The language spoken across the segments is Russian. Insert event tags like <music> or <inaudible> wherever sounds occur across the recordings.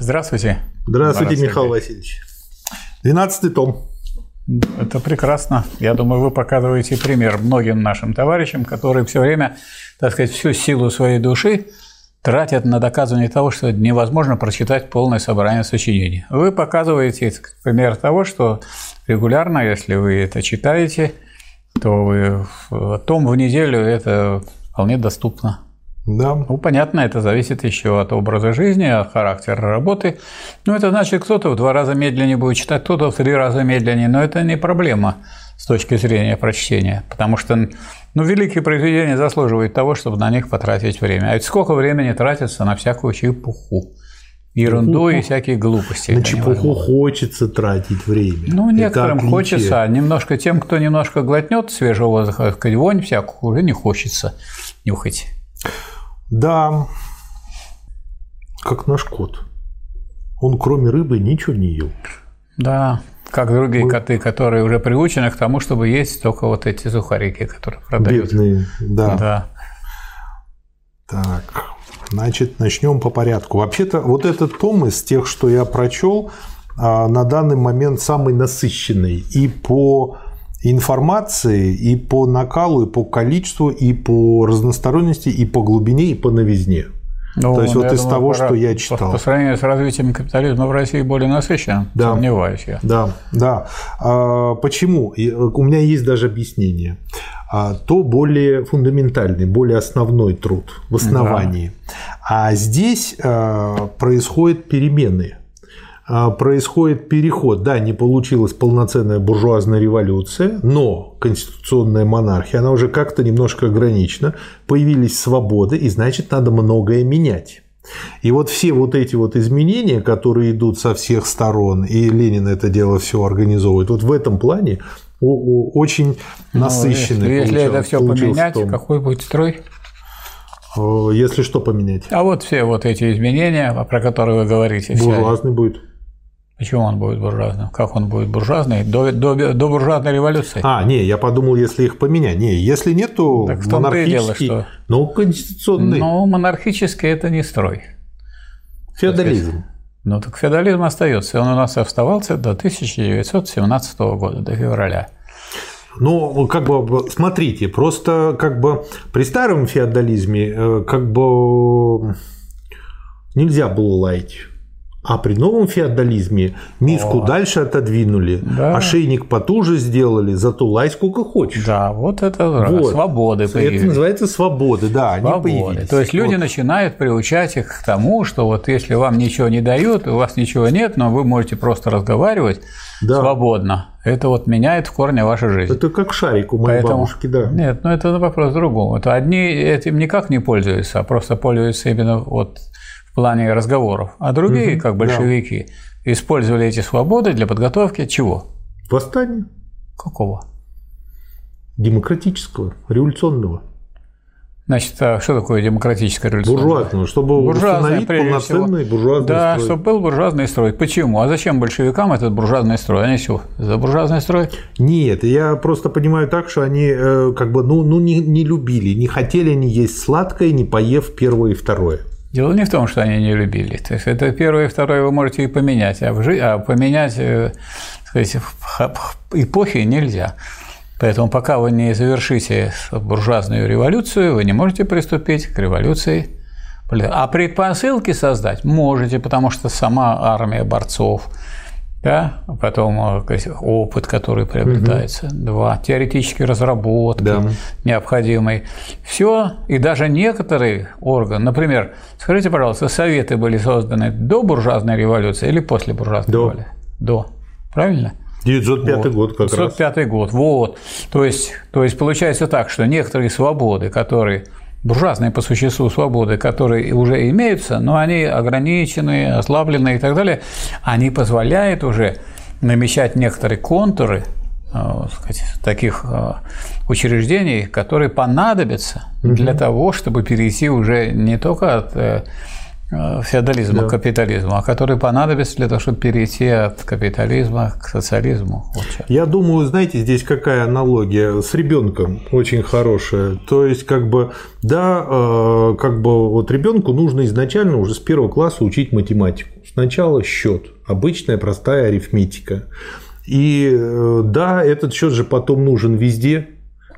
Здравствуйте. Здравствуйте, Михаил Васильевич. Двенадцатый том. Это прекрасно. Я думаю, вы показываете пример многим нашим товарищам, которые все время, так сказать, всю силу своей души тратят на доказывание того, что невозможно прочитать полное собрание сочинений. Вы показываете пример того, что регулярно, если вы это читаете, то вы том в неделю это вполне доступно. Да. Ну, понятно, это зависит еще от образа жизни, от характера работы. Ну, это значит, кто-то в два раза медленнее будет читать, кто-то в три раза медленнее, но это не проблема с точки зрения прочтения, потому что ну, великие произведения заслуживают того, чтобы на них потратить время. А ведь сколько времени тратится на всякую чепуху? Ерунду и всякие глупости. На чепуху хочется тратить время. Ну, некоторым хочется, а немножко тем, кто немножко глотнет свежего воздуха, вонь всякую, уже не хочется нюхать. Да, как наш кот. Он кроме рыбы ничего не ел. Да, как другие Мы... коты, которые уже приучены к тому, чтобы есть только вот эти сухарики, которые продают. Бедные, да. да. Так, значит, начнем по порядку. Вообще-то, вот этот том из тех, что я прочел, а, на данный момент самый насыщенный и по информации, и по накалу, и по количеству, и по разносторонности, и по глубине, и по новизне. Ну, То есть вот из думаю, того, пора, что я читал. По, сравнению с развитием капитализма в России более насыщен, да. сомневаюсь я. Да, да. А, почему? У меня есть даже объяснение. А, то более фундаментальный, более основной труд в основании. Да. А здесь а, происходят перемены происходит переход. Да, не получилась полноценная буржуазная революция, но конституционная монархия, она уже как-то немножко ограничена, появились свободы, и значит, надо многое менять. И вот все вот эти вот изменения, которые идут со всех сторон, и Ленин это дело все организовывает, вот в этом плане очень насыщенный. Ну, если, если это все поменять, том. какой будет строй? Если что поменять? А вот все вот эти изменения, про которые вы говорите. Буржуазный будет. Почему он будет буржуазным? Как он будет буржуазный? До, до, до буржуазной революции. А, не, я подумал, если их поменять. Не, если нет, то так в монархический, дело, что... но конституционный. Но монархический – это не строй. Феодализм. Ну, так феодализм остается. Он у нас оставался до 1917 года, до февраля. Ну, как бы, смотрите, просто как бы при старом феодализме э, как бы нельзя было лаять. А при новом феодализме миску О. дальше отодвинули, да. ошейник потуже сделали, зато лай сколько хочешь. Да, вот это вот. свободы появились. Это называется свободы, да, свободы. они появились. То есть люди вот. начинают приучать их к тому, что вот если вам ничего не дают, у вас ничего нет, но вы можете просто разговаривать да. свободно. Это вот меняет в корне вашу жизнь. Это как шарик у моей Поэтому... бабушки, да. Нет, ну это вопрос другого. Это одни этим никак не пользуются, а просто пользуются именно вот плане разговоров, а другие, угу, как большевики, да. использовали эти свободы для подготовки чего? Восстания. Какого? Демократического, революционного. Значит, а что такое демократическое революционное? Буржуазного, чтобы буржуазное, установить полноценный всего. буржуазный да, строй. чтобы был буржуазный строй. Почему? А зачем большевикам этот буржуазный строй? Они что, за буржуазный строй? Нет, я просто понимаю так, что они э, как бы ну, ну не, не любили, не хотели они есть сладкое, не поев первое и второе. Дело не в том, что они не любили. То есть это первое и второе вы можете и поменять, а, в жи... а поменять э, сказать, эпохи нельзя. Поэтому пока вы не завершите буржуазную революцию, вы не можете приступить к революции. А предпосылки создать можете, потому что сама армия борцов, да, потом э, опыт, который приобретается, угу. два, теоретические разработки да. необходимые, все, и даже некоторые органы, например, скажите, пожалуйста, советы были созданы до буржуазной революции или после буржуазной до. революции? До, правильно? 905 вот. год как 905 раз. год, вот. То есть, то есть получается так, что некоторые свободы, которые буржуазные по существу свободы, которые уже имеются, но они ограничены, ослаблены и так далее, они позволяют уже намечать некоторые контуры э, сказать, таких э, учреждений, которые понадобятся угу. для того, чтобы перейти уже не только от э, феодализма Да. к капитализму, а которые понадобятся для того, чтобы перейти от капитализма к социализму. Вот. Я думаю, знаете, здесь какая аналогия с ребенком очень хорошая. То есть, как бы, да, э, как бы вот ребенку нужно изначально уже с первого класса учить математику. Сначала счет, обычная простая арифметика. И э, да, этот счет же потом нужен везде,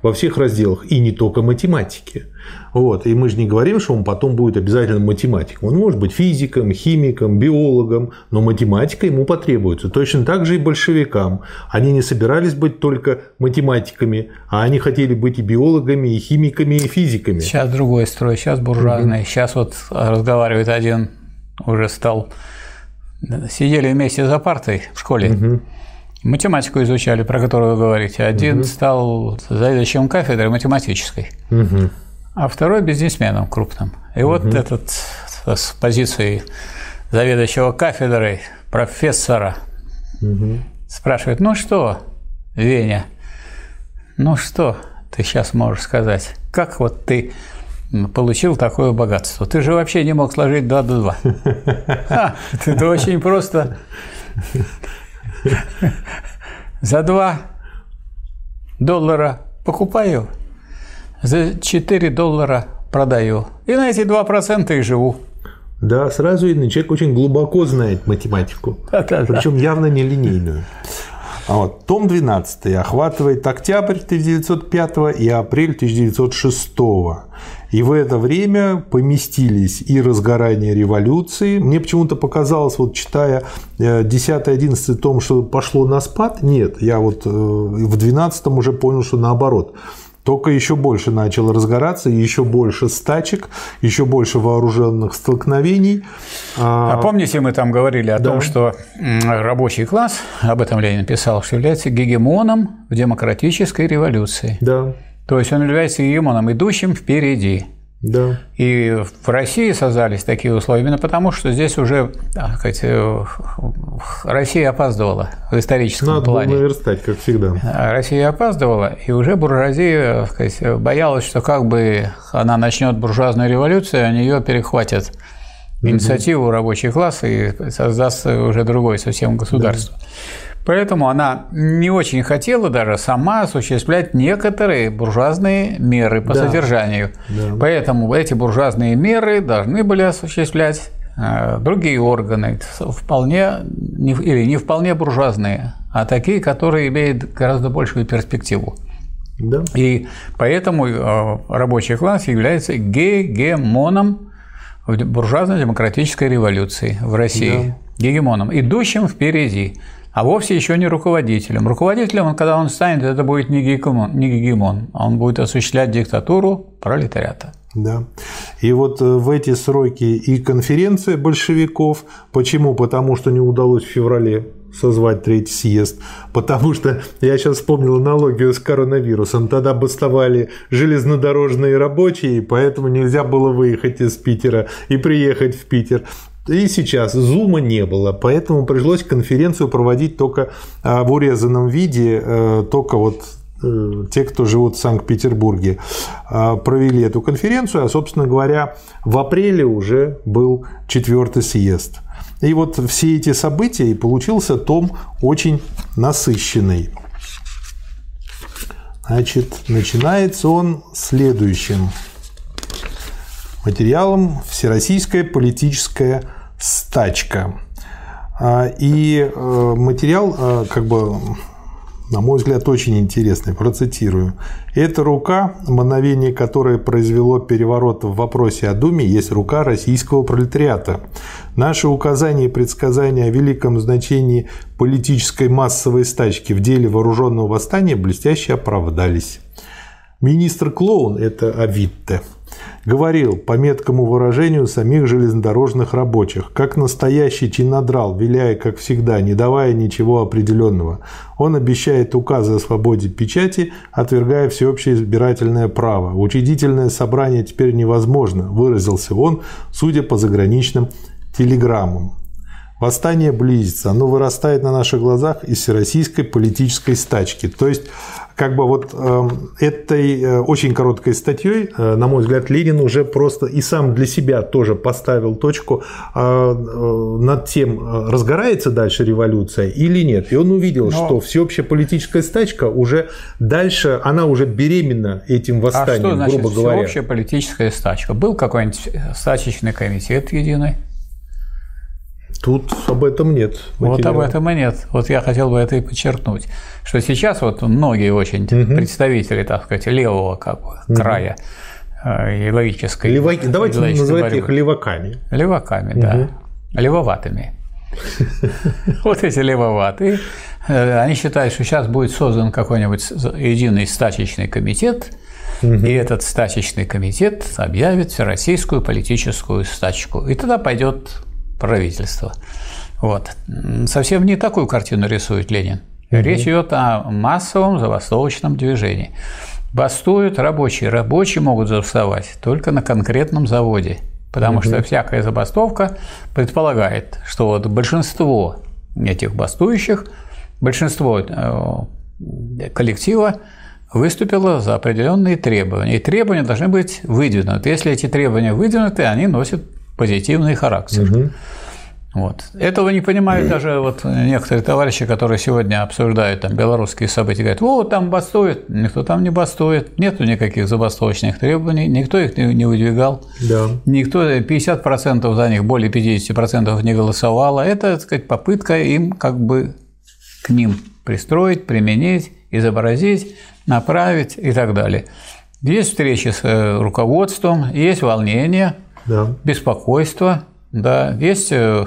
во всех разделах, и не только математике. Вот. И мы же не говорим, что он потом будет обязательно математиком. Он может быть физиком, химиком, биологом, но математика ему потребуется. Точно так же и большевикам. Они не собирались быть только математиками, а они хотели быть и биологами, и химиками, и физиками. Сейчас другой строй, сейчас буржуазный. Сейчас вот разговаривает один, уже стал... Сидели вместе за партой в школе, математику изучали, про которую вы говорите. Один стал заведующим кафедрой математической, Мгм. а второй бизнесменом крупным. И вот этот с позиции заведующего кафедрой профессора спрашивает, ну что, Веня, ну что ты сейчас можешь сказать? Как вот ты получил такое богатство? Ты же вообще не мог сложить 2 до 2. <laughs> Ха, Это очень просто. <laughs> За 2 доллара покупаю, за 4 доллара продаю. И на эти 2% и живу. Да, сразу видно, человек очень глубоко знает математику. Да-да-да. Причем явно не линейную. А вот, том 12 охватывает октябрь 1905 и апрель 1906. И в это время поместились и разгорание революции. Мне почему-то показалось, вот читая 10-11 том, что пошло на спад. Нет, я вот э, в 12 уже понял, что наоборот. Только еще больше начало разгораться, еще больше стачек, еще больше вооруженных столкновений. А помните, мы там говорили о Да. том, что рабочий класс, об этом Ленин писал, что является гегемоном в демократической революции. Да, То есть он является гегемоном, идущим впереди. да. И в России создались такие условия именно потому, что здесь уже так сказать, э, Россия опаздывала в историческом Надо было плане. наверстать, как всегда. А Россия опаздывала, и уже буржуазия сказать, боялась, что как бы она начнет буржуазную революцию, а нее перехватят инициативу рабочий класс и создаст уже другое совсем государство. Поэтому она не очень хотела даже сама осуществлять некоторые буржуазные меры по Да. содержанию. Да. Поэтому эти буржуазные меры должны были осуществлять э, другие органы, вполне не- или не вполне буржуазные, а такие, которые имеют гораздо большую перспективу. Да. И поэтому э, рабочий класс является гегемоном в буржуазно-демократической революции в России. Гегемоном, идущим впереди, а вовсе еще не руководителем. Руководителем, он, когда он станет, это будет не гегемон, не гегемон, а он будет осуществлять диктатуру пролетариата. Да. И вот э, в эти сроки и конференция большевиков. Почему? Потому что не удалось в феврале созвать третий съезд. Потому что я сейчас вспомнил аналогию с коронавирусом. Тогда бастовали железнодорожные рабочие, поэтому нельзя было выехать из Питера и приехать в Питер. И сейчас зума не было, поэтому пришлось конференцию проводить только а, в урезанном виде, э, только вот э, те, кто живут в Санкт-Петербурге, э, провели эту конференцию, а, собственно говоря, в апреле уже был четвертый съезд. И вот все эти события, и получился том очень насыщенный. Значит, начинается он следующим материалом «Всероссийская политическая стачка». А, И э, материал, э, как бы, на мой взгляд, очень интересный. Процитирую. «Эта рука, мановение которой произвело переворот в вопросе о Думе, есть рука российского пролетариата. Наши указания и предсказания о великом значении политической массовой стачки в деле вооруженного восстания блестяще оправдались». Министр Клоун, это Авитте, говорил, по меткому выражению самих железнодорожных рабочих, как настоящий чинодрал, виляя, как всегда, не давая ничего определенного. Он обещает указы о свободе печати, отвергая всеобщее избирательное право. Учредительное собрание теперь невозможно, выразился он, судя по заграничным телеграммам. Восстание близится, оно вырастает на наших глазах из всероссийской политической стачки. То есть, как бы вот э, этой э, очень короткой статьей, э, на мой взгляд, Ленин уже просто и сам для себя тоже поставил точку э, э, над тем, разгорается дальше революция или нет. И он увидел, Но... что всеобщая политическая стачка уже дальше, она уже беременна этим восстанием, а что значит грубо говоря. всеобщая политическая стачка? Был какой-нибудь стачечный комитет единый? Тут об этом нет. Материала. Вот об этом и нет. Вот я хотел бы это и подчеркнуть, что сейчас вот многие очень угу. представители, так сказать, левого как бы, угу. края э, логической. Лево... Давайте называть их леваками. Леваками, угу. да. Левоватыми. <laughs> Вот эти левоватые, э, они считают, что сейчас будет создан какой-нибудь единый стачечный комитет, и этот стачечный комитет объявит всероссийскую политическую стачку. И тогда пойдет правительства. Вот. Совсем не такую картину рисует Ленин. Речь идет о массовом забастовочном движении. Бастуют рабочие. Рабочие могут забастовать только на конкретном заводе. Потому угу. что всякая забастовка предполагает, что вот большинство этих бастующих, большинство э, коллектива выступило за определенные требования. И требования должны быть выдвинуты. Если эти требования выдвинуты, они носят позитивный характер. Угу. Вот. Этого не понимают даже вот некоторые товарищи, которые сегодня обсуждают там белорусские события, говорят, вот там бастует, никто там не бастует, нету никаких забастовочных требований, никто их не выдвигал, да. никто 50% за них, более 50% не голосовало. Это, так сказать, попытка им как бы к ним пристроить, применить, изобразить, направить и так далее. Есть встречи с э, руководством, есть волнение, да. беспокойство, да, есть э,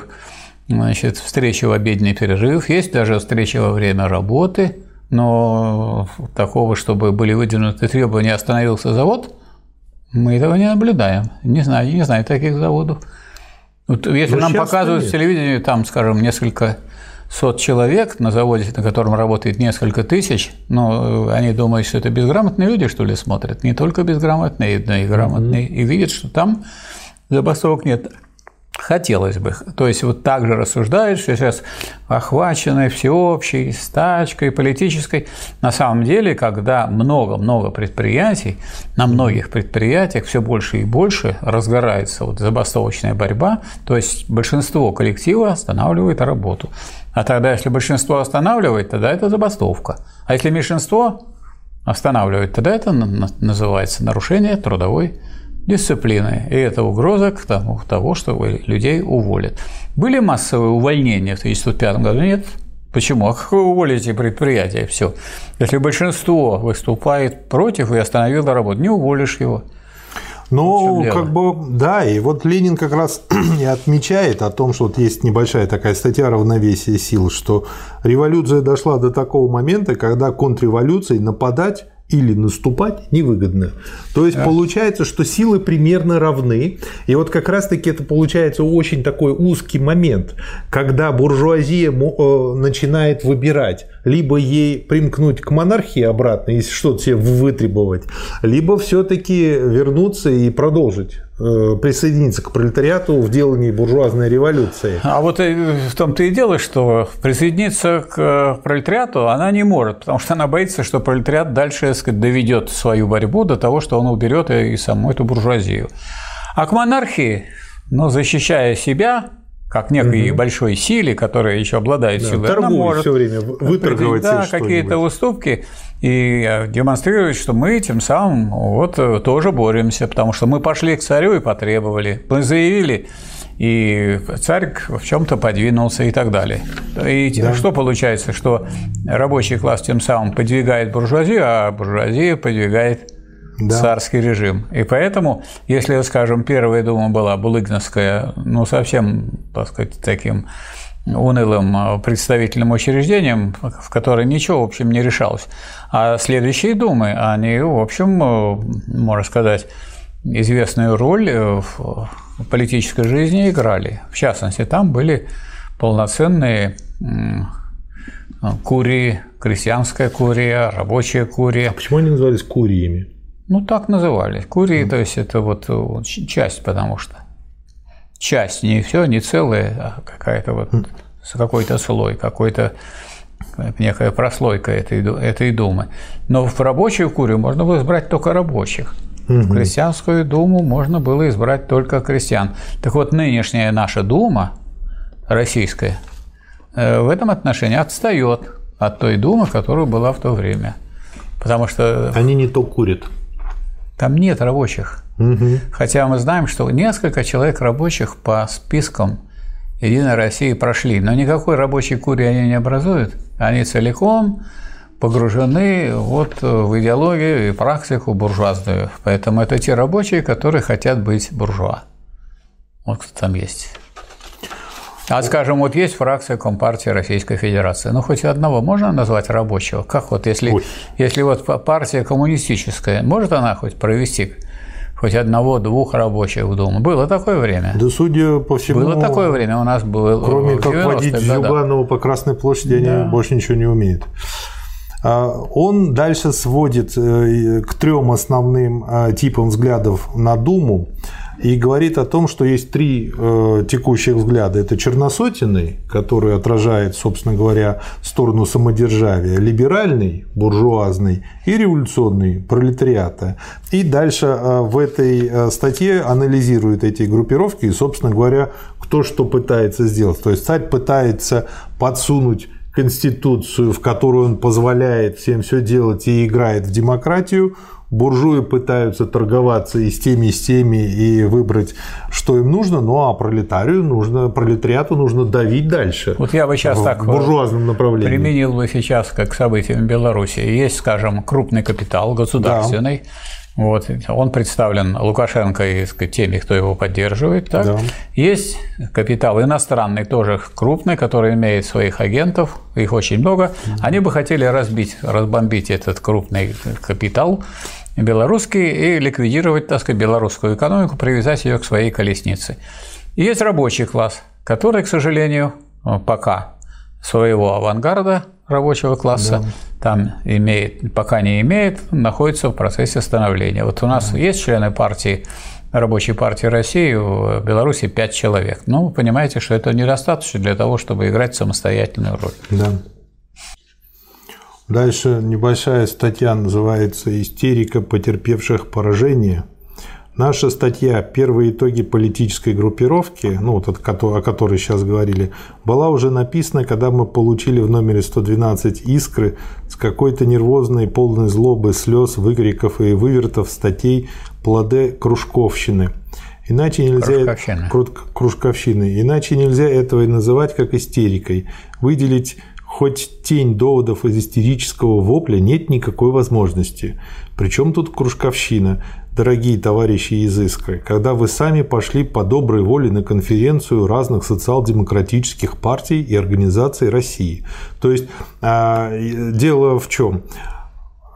значит, встречи в обеденный перерыв, есть даже встречи во время работы, но такого, чтобы были выдвинуты требования, остановился завод, мы этого не наблюдаем. Не знаю, не знаю таких заводов. Вот если но нам показывают в телевидении, там, скажем, несколько сот человек на заводе, на котором работает несколько тысяч, но они думают, что это безграмотные люди, что ли, смотрят. Не только безграмотные, но и грамотные, mm-hmm. и видят, что там забастовок нет. Хотелось бы. То есть вот так же рассуждают, что сейчас охвачены всеобщей стачкой политической. На самом деле, когда много-много предприятий, на многих предприятиях все больше и больше разгорается вот забастовочная борьба, то есть большинство коллектива останавливает работу. А тогда, если большинство останавливает, тогда это забастовка. А если меньшинство останавливает, тогда это называется нарушение трудовой дисциплины. И это угроза к тому, того, что людей уволят. Были массовые увольнения в 1905 году? Нет. Почему? А как вы уволите предприятие? Все. Если большинство выступает против и остановило работу, не уволишь его. Ну, как бы, да, и вот Ленин как раз <clears throat> и отмечает о том, что вот есть небольшая такая статья равновесия сил, что революция дошла до такого момента, когда контрреволюцией нападать или наступать невыгодно. То есть да. получается, что силы примерно равны. И вот как раз-таки это получается очень такой узкий момент, когда буржуазия э, начинает выбирать, либо ей примкнуть к монархии обратно, если что-то себе вытребовать, либо все-таки вернуться и продолжить Э, присоединиться к пролетариату в делании буржуазной революции. А вот в том-то и дело, что присоединиться к пролетариату она не может, потому что она боится, что пролетариат дальше сказать, доведет свою борьбу до того, что он уберет и саму эту буржуазию. А к монархии, ну, защищая себя, как некой угу. большой силе, которая еще обладает да, силой, она может все время выторговать да, какие-то уступки и э, демонстрировать, что мы тем самым вот э, тоже боремся, потому что мы пошли к царю и потребовали, мы заявили, и царь в чем-то подвинулся и так далее. И да. что получается, что рабочий класс тем самым подвигает буржуазию, а буржуазия подвигает да. царский режим. И поэтому, если, скажем, первая дума была булыгновская, ну, совсем, так сказать, таким унылым э, представительным учреждением, в которое ничего, в общем, не решалось. А следующие думы, они, в общем, э, можно сказать, известную роль э, в политической жизни играли. В частности, там были полноценные курии, крестьянская курия, рабочая курия. А почему они назывались куриями? Ну, так назывались. Курии, mm. то есть это вот часть, потому что часть, не все, не целое, а какая-то вот какой-то слой, какой-то некая прослойка этой, этой думы. Но в рабочую курию можно было избрать только рабочих. Угу. В крестьянскую думу можно было избрать только крестьян. Так вот, нынешняя наша дума, российская, э, в этом отношении отстает от той думы, которая была в то время. Потому что... Они не то курят. Там нет рабочих. Угу. Хотя мы знаем, что несколько человек рабочих по спискам Единой России прошли, но никакой рабочей курии они не образуют. Они целиком погружены вот в идеологию и практику буржуазную. Поэтому это те рабочие, которые хотят быть буржуа. Вот кто там есть. А скажем, вот есть фракция Компартии Российской Федерации. Ну, хоть одного можно назвать рабочего? Как вот, если, если вот партия коммунистическая, может она хоть провести хоть одного-двух рабочих в Думу. Было такое время. Да, судя по всему... Было такое время у нас было. Кроме как водить Зюганова по Красной площади, да. они больше ничего не умеют. А, он дальше сводит э, к трем основным э, типам взглядов на Думу и говорит о том, что есть три э, текущих взгляда. Это черносотенный, который отражает, собственно говоря, сторону самодержавия, либеральный, буржуазный и революционный, пролетариата. И дальше э, в этой э, статье анализирует эти группировки и, собственно говоря, кто что пытается сделать. То есть царь пытается подсунуть конституцию, в которую он позволяет всем все делать и играет в демократию, буржуи пытаются торговаться и с теми, и с теми, и выбрать, что им нужно, ну а пролетарию нужно, пролетариату нужно давить дальше. Вот я бы сейчас в так в буржуазном направлении. применил бы сейчас как событиям в Беларуси. Есть, скажем, крупный капитал государственный, да вот, он представлен Лукашенко и сказать, теми, кто его поддерживает. Так? Да. Есть капитал иностранный, тоже крупный, который имеет своих агентов, их очень много. Они бы хотели разбить, разбомбить этот крупный капитал белорусский и ликвидировать, так сказать, белорусскую экономику, привязать ее к своей колеснице. И есть рабочий класс, который, к сожалению, пока своего авангарда рабочего класса да. там имеет, пока не имеет, находится в процессе становления. Вот у нас да. есть члены партии Рабочей партии России в Беларуси 5 человек. Ну, вы понимаете, что это недостаточно для того, чтобы играть самостоятельную роль. Да. Дальше небольшая статья называется «Истерика потерпевших поражение». Наша статья «Первые итоги политической группировки», ну, вот о которой сейчас говорили, была уже написана, когда мы получили в номере 112 искры с какой-то нервозной, полной злобы, слез, выкриков и вывертов статей плоды кружковщины. Иначе нельзя кружковщина. кружковщины. Иначе нельзя этого и называть как истерикой. Выделить хоть тень доводов из истерического вопля нет никакой возможности. Причем тут кружковщина? дорогие товарищи из Искры, когда вы сами пошли по доброй воле на конференцию разных социал-демократических партий и организаций России. То есть а, дело в чем?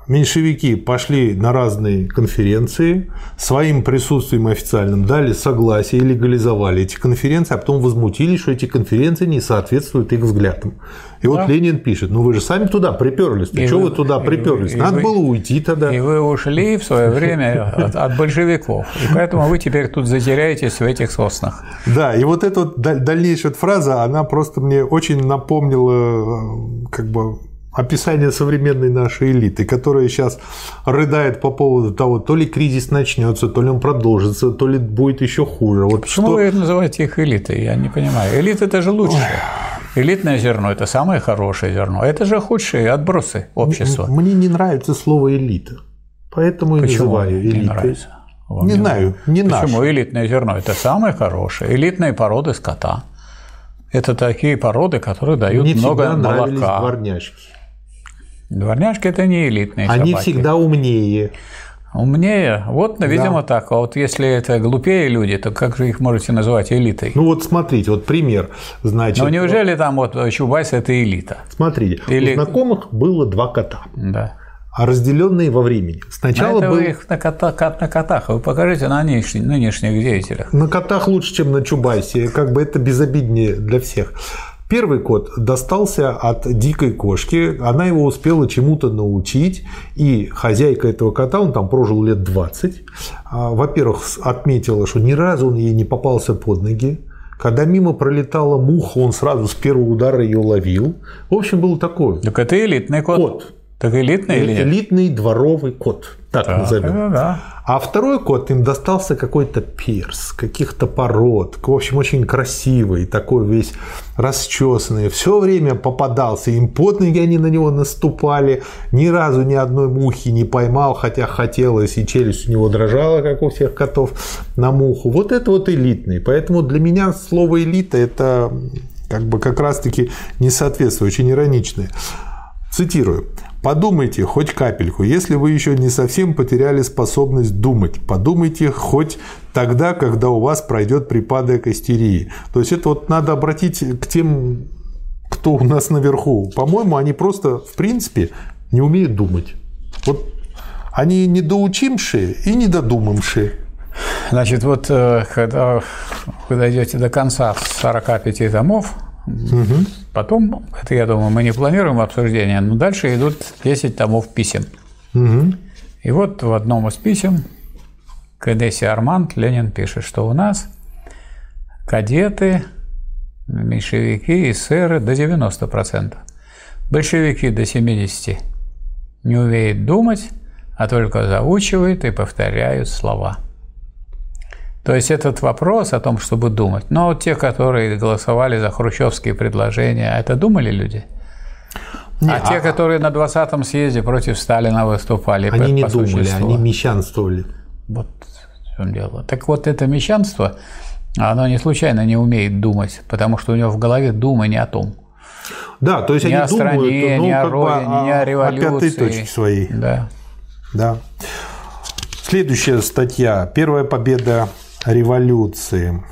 Меньшевики пошли на разные конференции, своим присутствием официальным дали согласие и легализовали эти конференции, а потом возмутились, что эти конференции не соответствуют их взглядам. И да. вот Ленин пишет, ну вы же сами туда приперлись, что вы, вы туда приперлись? Надо вы, было уйти тогда. И вы ушли в свое время от, от большевиков, и поэтому вы теперь тут затеряетесь в этих соснах. Да, и вот эта вот дальнейшая фраза, она просто мне очень напомнила как бы описание современной нашей элиты, которая сейчас рыдает по поводу того, то ли кризис начнется, то ли он продолжится, то ли будет еще хуже. Вот Почему что... вы называете их элитой? Я не понимаю. Элита это же лучшее. Элитное зерно – это самое хорошее зерно. Это же худшие отбросы общества. Мне не нравится слово элита, поэтому и Почему называю элитой. Не нравится? Вам не, не знаю, не Почему наше. элитное зерно – это самое хорошее. Элитные породы скота. Это такие породы, которые дают Мне много молока. дворняжки. Дворняжки – это не элитные Они собаки. всегда умнее. Умнее? Вот, видимо, да. так. А вот если это глупее люди, то как же их можете называть элитой? Ну вот смотрите, вот пример. Значит, Но неужели там вот Чубайс – это элита? Смотрите, Или... у знакомых было два кота. Да а разделенные во времени. Сначала это был... вы их на, кота, на котах, вы покажите на нынешних, нынешних деятелях. На котах лучше, чем на Чубайсе, как бы это безобиднее для всех. Первый кот достался от дикой кошки, она его успела чему-то научить, и хозяйка этого кота, он там прожил лет 20, а, во-первых, отметила, что ни разу он ей не попался под ноги, когда мимо пролетала муха, он сразу с первого удара ее ловил. В общем, был такой. Так это элитный кот. Кот. Так элитный или нет? Элитный дворовый кот. Так, так назовем. Да. А второй кот им достался какой-то перс, каких-то пород. В общем, очень красивый, такой весь расчесанный. Все время попадался. Им под ноги они на него наступали. Ни разу ни одной мухи не поймал, хотя хотелось, и челюсть у него дрожала, как у всех котов, на муху. Вот это вот элитный. Поэтому для меня слово элита это как бы как раз-таки не соответствует, очень ироничное. Цитирую. Подумайте хоть капельку, если вы еще не совсем потеряли способность думать. Подумайте хоть тогда, когда у вас пройдет припадок истерии. То есть это вот надо обратить к тем, кто у нас наверху. По-моему, они просто, в принципе, не умеют думать. Вот они недоучимшие и недодумавшие. Значит, вот э, когда вы дойдете до конца 45 томов, Угу. Потом, это я думаю, мы не планируем обсуждение, но дальше идут 10 томов писем. Угу. И вот в одном из писем к Эдессе Арманд Ленин пишет, что у нас кадеты, меньшевики и эсеры до 90%. Большевики до 70% не умеют думать, а только заучивают и повторяют слова – то есть этот вопрос о том, чтобы думать. Но те, которые голосовали за хрущевские предложения, это думали люди? Не, а, а те, которые на 20-м съезде против Сталина выступали, они по, не по думали, существу. они мещанствовали. Вот в чем дело. Так вот, это мещанство, оно не случайно не умеет думать, потому что у него в голове дума не о том. Да, то есть не они о стране, думают, ну, не о родине, бы, не о революции. О пятой точке своей. Да. Да. Следующая статья. Первая победа революции.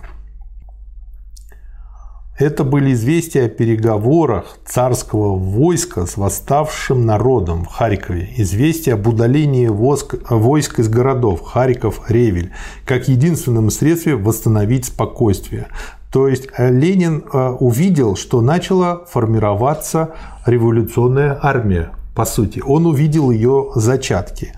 Это были известия о переговорах царского войска с восставшим народом в Харькове, известия об удалении войск, войск из городов Харьков, Ревель, как единственном средстве восстановить спокойствие. То есть э, Ленин э, увидел, что начала формироваться революционная армия, по сути. Он увидел ее зачатки.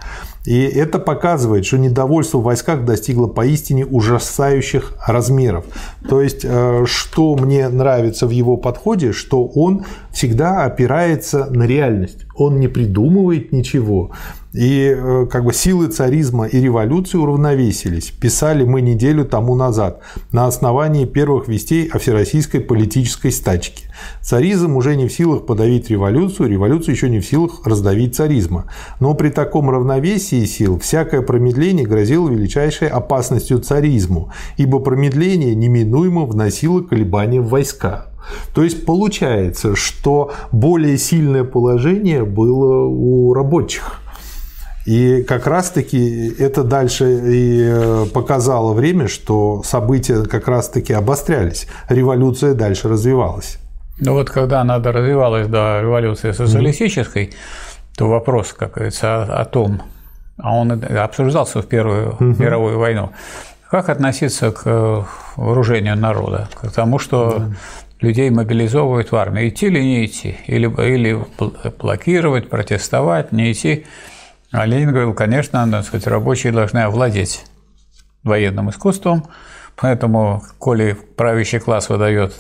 И это показывает, что недовольство в войсках достигло поистине ужасающих размеров. То есть, э, что мне нравится в его подходе, что он всегда опирается на реальность. Он не придумывает ничего. И э, как бы силы царизма и революции уравновесились. Писали мы неделю тому назад на основании первых вестей о всероссийской политической стачке. Царизм уже не в силах подавить революцию, революция еще не в силах раздавить царизма. Но при таком равновесии сил всякое промедление грозило величайшей опасностью царизму, ибо промедление неминуемо вносило колебания в войска. То есть получается, что более сильное положение было у рабочих. И как раз-таки это дальше и э, показало время, что события как раз-таки обострялись, революция дальше развивалась. Ну вот когда она развивалась до революции социалистической, mm-hmm. то вопрос, как говорится, о, о том, а он обсуждался в Первую mm-hmm. мировую войну, как относиться к вооружению народа, к тому, что mm-hmm. Людей мобилизовывают в армию, идти или не идти, или, или блокировать, протестовать, не идти – а Ленин говорил, конечно, надо сказать, рабочие должны овладеть военным искусством, поэтому, коли правящий класс выдает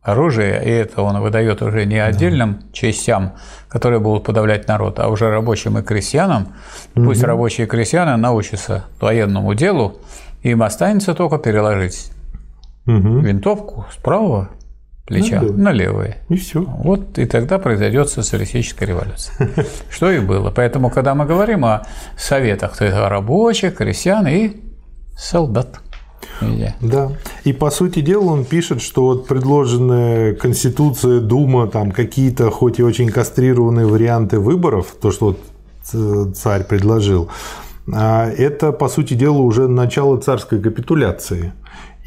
оружие, и это он выдает уже не отдельным частям, которые будут подавлять народ, а уже рабочим и крестьянам, угу. пусть рабочие и крестьяне научатся военному делу, им останется только переложить угу. винтовку справа плеча на, на левое. И все. Вот и тогда произойдет социалистическая революция. <laughs> Что и было. Поэтому, когда мы говорим о советах, то это рабочих, крестьян и солдат. Да. И по сути дела он пишет, что вот предложенная Конституция, Дума, там какие-то хоть и очень кастрированные варианты выборов, то, что вот царь предложил, а это, по сути дела, уже начало царской капитуляции.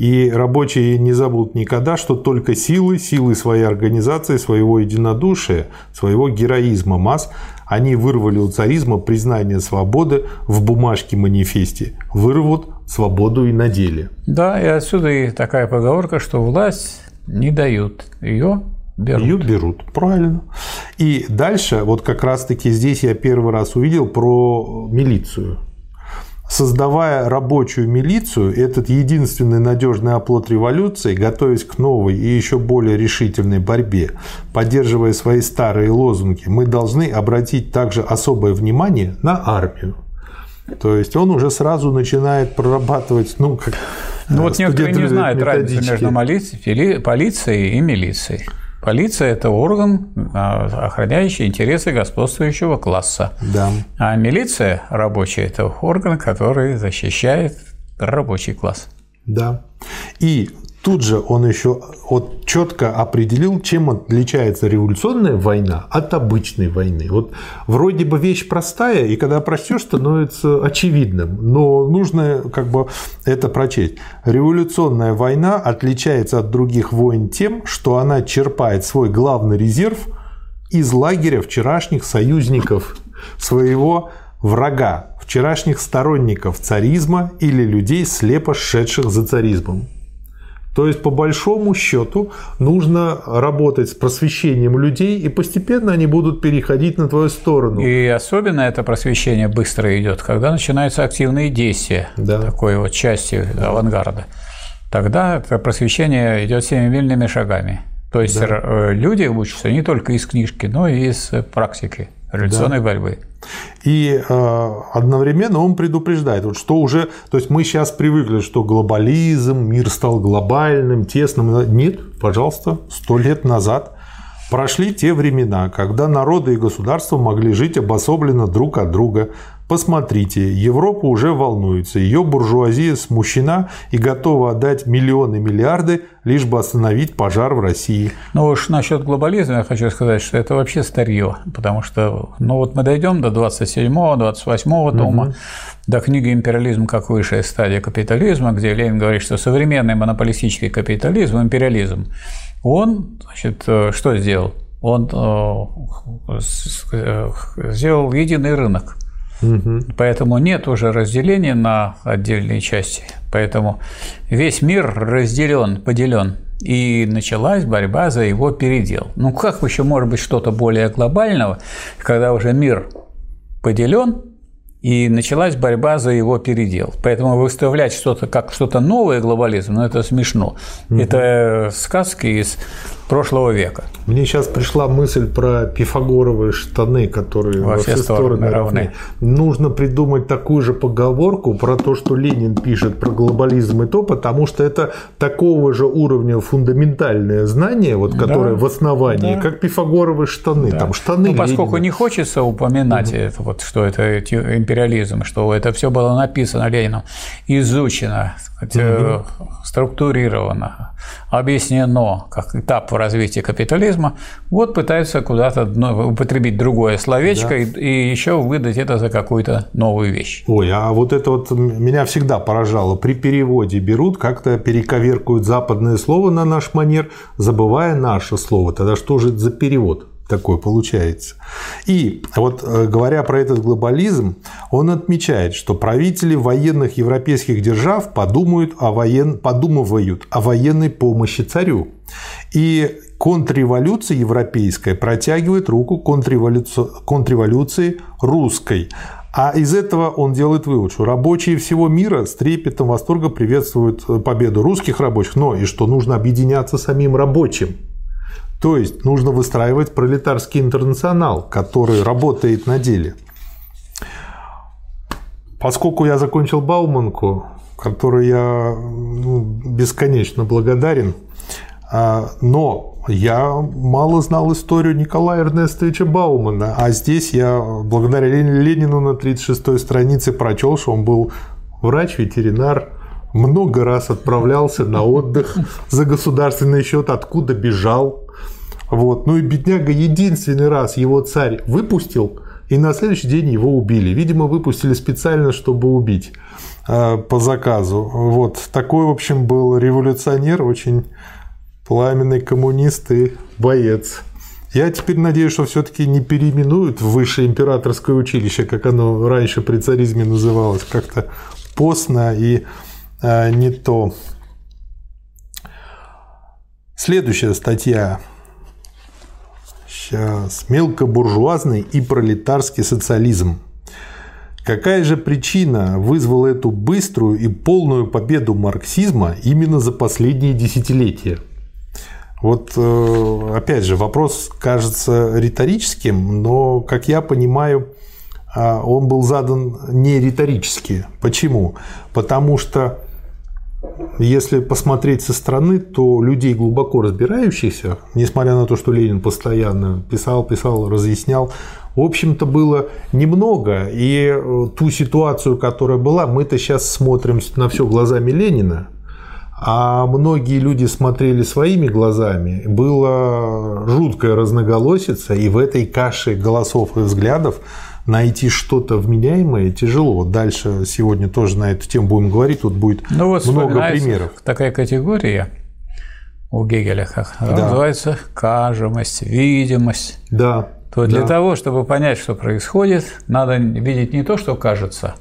И рабочие не забудут никогда, что только силы, силы своей организации, своего единодушия, своего героизма масс, они вырвали у царизма признание свободы в бумажке-манифесте, вырвут свободу и на деле. Да, и отсюда и такая поговорка, что власть не дают, ее берут. Ее берут, правильно. И дальше, вот как раз-таки здесь я первый раз увидел про милицию. Создавая рабочую милицию, этот единственный надежный оплот революции, готовясь к новой и еще более решительной борьбе, поддерживая свои старые лозунги, мы должны обратить также особое внимание на армию. То есть он уже сразу начинает прорабатывать, ну, как ну вот некоторые не знают разницы между полицией и милицией. Полиция – это орган, а, охраняющий интересы господствующего класса. Да. А милиция рабочая – это орган, который защищает рабочий класс. Да. И Тут же он еще вот четко определил, чем отличается революционная война от обычной войны. Вот вроде бы вещь простая, и когда прочтешь, становится очевидным, но нужно как бы это прочесть. Революционная война отличается от других войн тем, что она черпает свой главный резерв из лагеря вчерашних союзников своего врага, вчерашних сторонников царизма или людей, слепо шедших за царизмом. То есть, по большому счету, нужно работать с просвещением людей, и постепенно они будут переходить на твою сторону. И особенно это просвещение быстро идет, когда начинаются активные действия да. такой вот части да. авангарда. Тогда это просвещение идет семимильными шагами. То есть да. Э, люди учатся не только из книжки, но и из практики революционной да. борьбы. И э, одновременно он предупреждает, вот что уже, то есть мы сейчас привыкли, что глобализм, мир стал глобальным, тесным. Нет, пожалуйста, сто лет назад прошли те времена, когда народы и государства могли жить обособленно друг от друга, Посмотрите, Европа уже волнуется, ее буржуазия смущена и готова отдать миллионы миллиарды, лишь бы остановить пожар в России. Ну уж насчет глобализма я хочу сказать, что это вообще старье, потому что, ну вот мы дойдем до 27-го, 28-го тома, угу. до книги «Империализм как высшая стадия капитализма», где Ленин говорит, что современный монополистический капитализм, империализм, он, значит, э, что сделал? Он э, э, сделал единый рынок – Угу. Поэтому нет уже разделения на отдельные части. Поэтому весь мир разделен, поделен. И началась борьба за его передел. Ну как еще может быть что-то более глобального, когда уже мир поделен, и началась борьба за его передел. Поэтому выставлять что-то как что-то новое глобализм, ну это смешно. Угу. Это сказки из прошлого века. Мне сейчас пришла мысль про пифагоровые штаны, которые во, во все, стороны, стороны равны. Нужно придумать такую же поговорку про то, что Ленин пишет про глобализм и то, потому что это такого же уровня фундаментальное знание, вот, которое да, в основании, да. как пифагоровые штаны. Да. Там штаны ну, поскольку Ленина. не хочется упоминать, угу. это, вот, что это империализм, что это все было написано Лениным, изучено, угу. структурировано, объяснено как этап развития капитализма, вот пытаются куда-то употребить другое словечко да. и, и еще выдать это за какую-то новую вещь. Ой, а вот это вот меня всегда поражало. При переводе берут, как-то перековеркуют западное слово на наш манер, забывая наше слово. Тогда что же это за перевод? Такой получается. И вот э, говоря про этот глобализм, он отмечает, что правители военных европейских держав подумают о воен... подумывают о военной помощи царю. И контрреволюция европейская протягивает руку контрреволюции, контрреволюции русской. А из этого он делает вывод, что рабочие всего мира с трепетом восторга приветствуют э, победу русских рабочих, но и что нужно объединяться самим рабочим. То есть нужно выстраивать пролетарский интернационал, который работает на деле. Поскольку я закончил Бауманку, которой я ну, бесконечно благодарен, а, но я мало знал историю Николая Эрнестовича Баумана, а здесь я благодаря Ленину на 36-й странице прочел, что он был врач, ветеринар, много раз отправлялся на отдых за государственный счет, откуда бежал, вот. Ну и бедняга единственный раз его царь выпустил, и на следующий день его убили. Видимо, выпустили специально, чтобы убить э, по заказу. Вот. Такой, в общем, был революционер, очень пламенный коммунист и боец. Я теперь надеюсь, что все-таки не переименуют в высшее императорское училище, как оно раньше при царизме называлось, как-то постно и э, не то. Следующая статья. Сейчас. Мелкобуржуазный и пролетарский социализм. Какая же причина вызвала эту быструю и полную победу марксизма именно за последние десятилетия? Вот э, опять же, вопрос кажется риторическим, но, как я понимаю, а, он был задан не риторически. Почему? Потому что если посмотреть со стороны, то людей глубоко разбирающихся, несмотря на то, что Ленин постоянно писал, писал, разъяснял, в общем-то, было немного. И э, ту ситуацию, которая была, мы-то сейчас смотрим на все глазами Ленина, а многие люди смотрели своими глазами. Была жуткая разноголосица, и в этой каше голосов и взглядов найти что-то вменяемое тяжело. Дальше сегодня тоже на эту тему будем говорить, тут будет ну, вот много примеров. Такая категория у Гегеля как да. называется кажемость, видимость. Да. То для да. того, чтобы понять, что происходит, надо видеть не то, что кажется,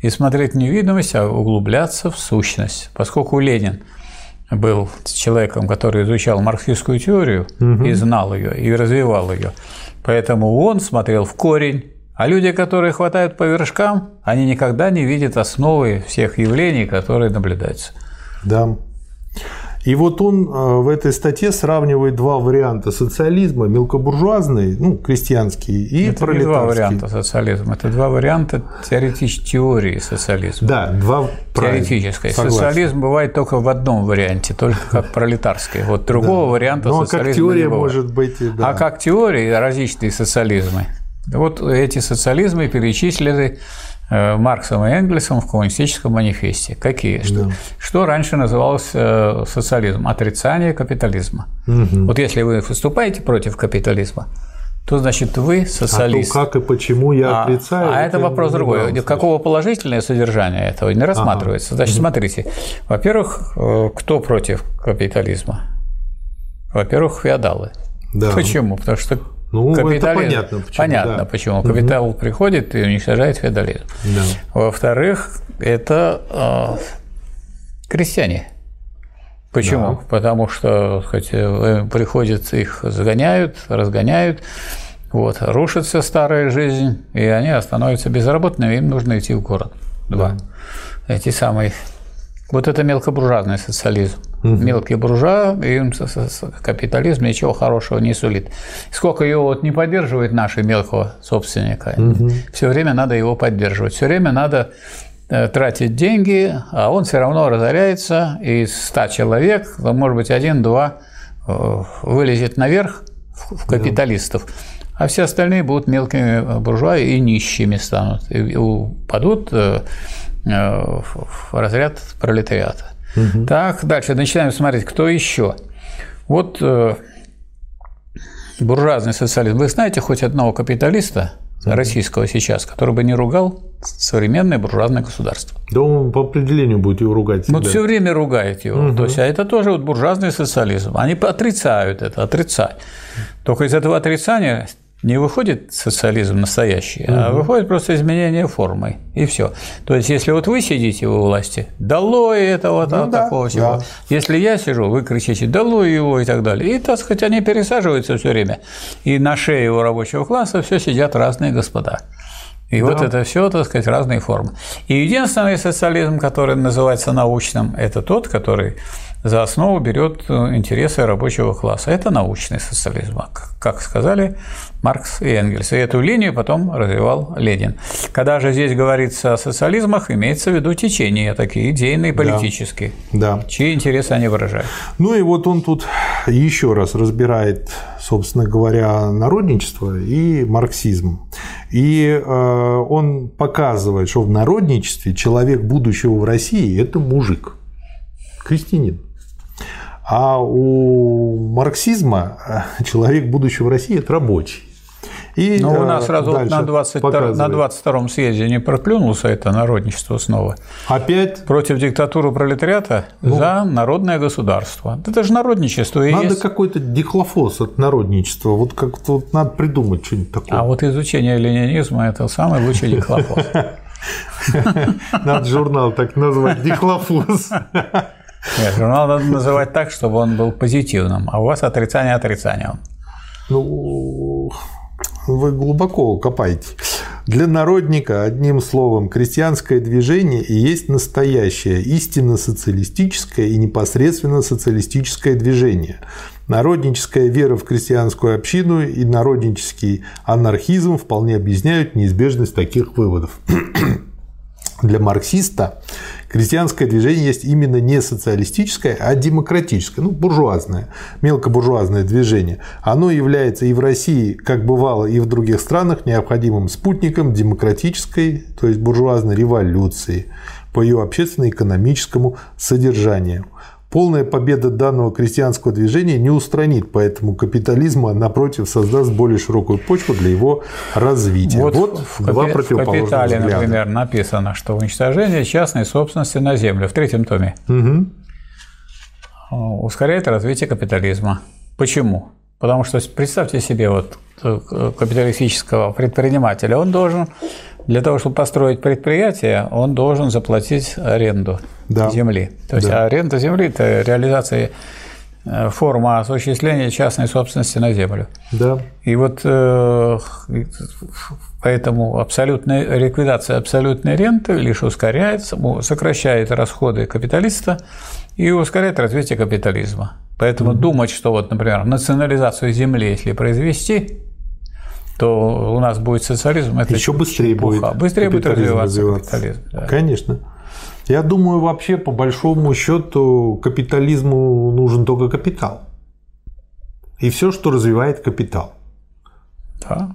и смотреть не видимость, а углубляться в сущность. Поскольку Ленин был человеком, который изучал марксистскую теорию угу. и знал ее, и развивал ее, поэтому он смотрел в корень а люди, которые хватают по вершкам, они никогда не видят основы всех явлений, которые наблюдаются. Да. И вот он э, в этой статье сравнивает два варианта социализма: мелкобуржуазный, ну, крестьянский, и это пролетарский. Это два варианта социализма, это два варианта теоретической теории социализма. Да, два теоретической. Согласен. Социализм бывает только в одном варианте, только <laughs> как пролетарский. Вот другого да. варианта Но социализма как теория не бывает. может быть, да. А как теория различные социализмы. Вот эти социализмы перечислены э, Марксом и Энгельсом в коммунистическом манифесте. Какие? Что, да. что раньше называлось э, социализм? Отрицание капитализма. Угу. Вот если вы выступаете против капитализма, то значит вы социалист. А то как и почему я отрицаю? А, а это вопрос другой. Какого положительное содержание этого не рассматривается. Ага. Значит, смотрите. Во-первых, э, кто против капитализма? Во-первых, феодалы. Да. Почему? Потому что ну, Капитализм. это понятно. Почему, понятно да. почему. Капитал угу. приходит и уничтожает феодализм. Да. Во-вторых, это э, крестьяне. Почему? Да. Потому что хоть, э, приходят, их загоняют, разгоняют, вот, рушится старая жизнь, и они становятся безработными, им нужно идти в город. Два. Да. Эти самые. Вот это мелкобуржуазный социализм. Угу. Мелкие буржуа, им капитализм ничего хорошего не сулит. Сколько его вот не поддерживает наши мелкого собственника, угу. все время надо его поддерживать, все время надо э, тратить деньги, а он все равно разоряется, и из 100 человек, ну, может быть, один-два э, вылезет наверх в капиталистов, а все остальные будут мелкими буржуа и нищими станут, и упадут э, в разряд пролетариата. Угу. Так, дальше начинаем смотреть, кто еще. Вот э, буржуазный социализм. Вы знаете хоть одного капиталиста российского сейчас, который бы не ругал современное буржуазное государство? Да он по определению будет его ругать. Всегда. Вот все время ругает его. Угу. То есть, а это тоже вот буржуазный социализм. Они отрицают это, отрицают. Только из этого отрицания не выходит социализм настоящий, угу. а выходит просто изменение формы, и все. То есть, если вот вы сидите у власти, долой этого ну, там, да, такого всего. Да. Если я сижу, вы кричите, долой его и так далее. И, так сказать, они пересаживаются все время. И на шее у рабочего класса все сидят разные господа. И да. вот это все, так сказать, разные формы. И единственный социализм, который называется научным, это тот, который за основу берет э, интересы рабочего класса. Это научный социализм, как сказали Маркс и Энгельс. И эту линию потом развивал Ленин. Когда же здесь говорится о социализмах, имеется в виду течения такие идейные, политические, да. чьи интересы они выражают. Ну и вот он тут еще раз разбирает, собственно говоря, народничество и марксизм. И э, он показывает, что в народничестве человек будущего в России – это мужик, крестьянин. А у марксизма э, человек будущего в России – это рабочий. И Но у нас э, сразу на, 22, на 22 съезде не проклюнулся это народничество снова. Опять? Против диктатуры пролетариата ну, за народное государство. Это же народничество и Надо есть. какой-то дихлофос от народничества. Вот как-то вот надо придумать что-нибудь такое. А вот изучение ленинизма – это самый лучший дихлофос. <laughs> Надо журнал так назвать – дихлофос. <laughs> Нет, журнал надо называть так, чтобы он был позитивным, а у вас отрицание отрицанием. Ну, вы глубоко копаете. Для народника, одним словом, крестьянское движение и есть настоящее, истинно социалистическое и непосредственно социалистическое движение. Народническая вера в крестьянскую общину и народнический анархизм вполне объясняют неизбежность таких выводов. <clears throat> Для марксиста крестьянское движение есть именно не социалистическое, а демократическое, ну, буржуазное, мелкобуржуазное движение. Оно является и в России, как бывало и в других странах, необходимым спутником демократической, то есть буржуазной революции по ее общественно-экономическому содержанию. Полная победа данного крестьянского движения не устранит поэтому капитализма, напротив создаст более широкую почву для его развития. Вот, вот в, два капи... противоположных в «Капитале», взгляда. например, написано, что уничтожение частной собственности на землю в третьем томе угу. ускоряет развитие капитализма. Почему? Потому что представьте себе вот э, капиталистического предпринимателя, он должен для того, чтобы построить предприятие, он должен заплатить аренду да. земли. То есть да. аренда земли – это реализация э, форма осуществления частной собственности на землю. Да. И вот э, поэтому абсолютная ликвидация абсолютной ренты лишь ускоряет, сокращает расходы капиталиста и ускоряет развитие капитализма. Поэтому mm-hmm. думать, что вот, например, национализацию земли, если произвести, то у нас будет социализм. Это Еще быстрее плохо. будет. Быстрее будет развиваться, развиваться. капитализм. Да. Конечно. Я думаю, вообще, по большому счету, капитализму нужен только капитал. И все, что развивает капитал. Да.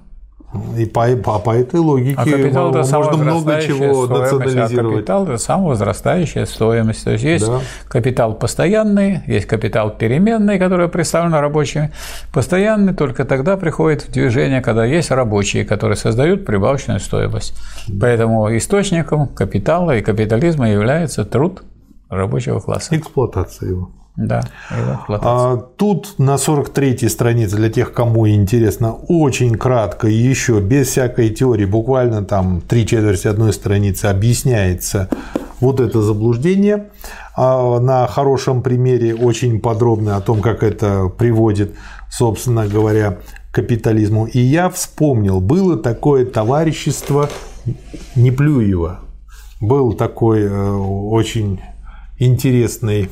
И по, по, по этой логике а капитал это можно много чего а национализировать. А капитал – это самовозрастающая стоимость. То есть есть да. капитал постоянный, есть капитал переменный, который представлен рабочими. Постоянный только тогда приходит в движение, когда есть рабочие, которые создают прибавочную стоимость. Да. Поэтому источником капитала и капитализма является труд рабочего класса. Эксплуатация его. Да, а, тут на 43-й странице, для тех, кому интересно, очень кратко еще, без всякой теории, буквально там три четверти одной страницы объясняется вот это заблуждение. А на хорошем примере очень подробно о том, как это приводит, собственно говоря, к капитализму. И я вспомнил, было такое товарищество Неплюева. Был такой э, очень интересный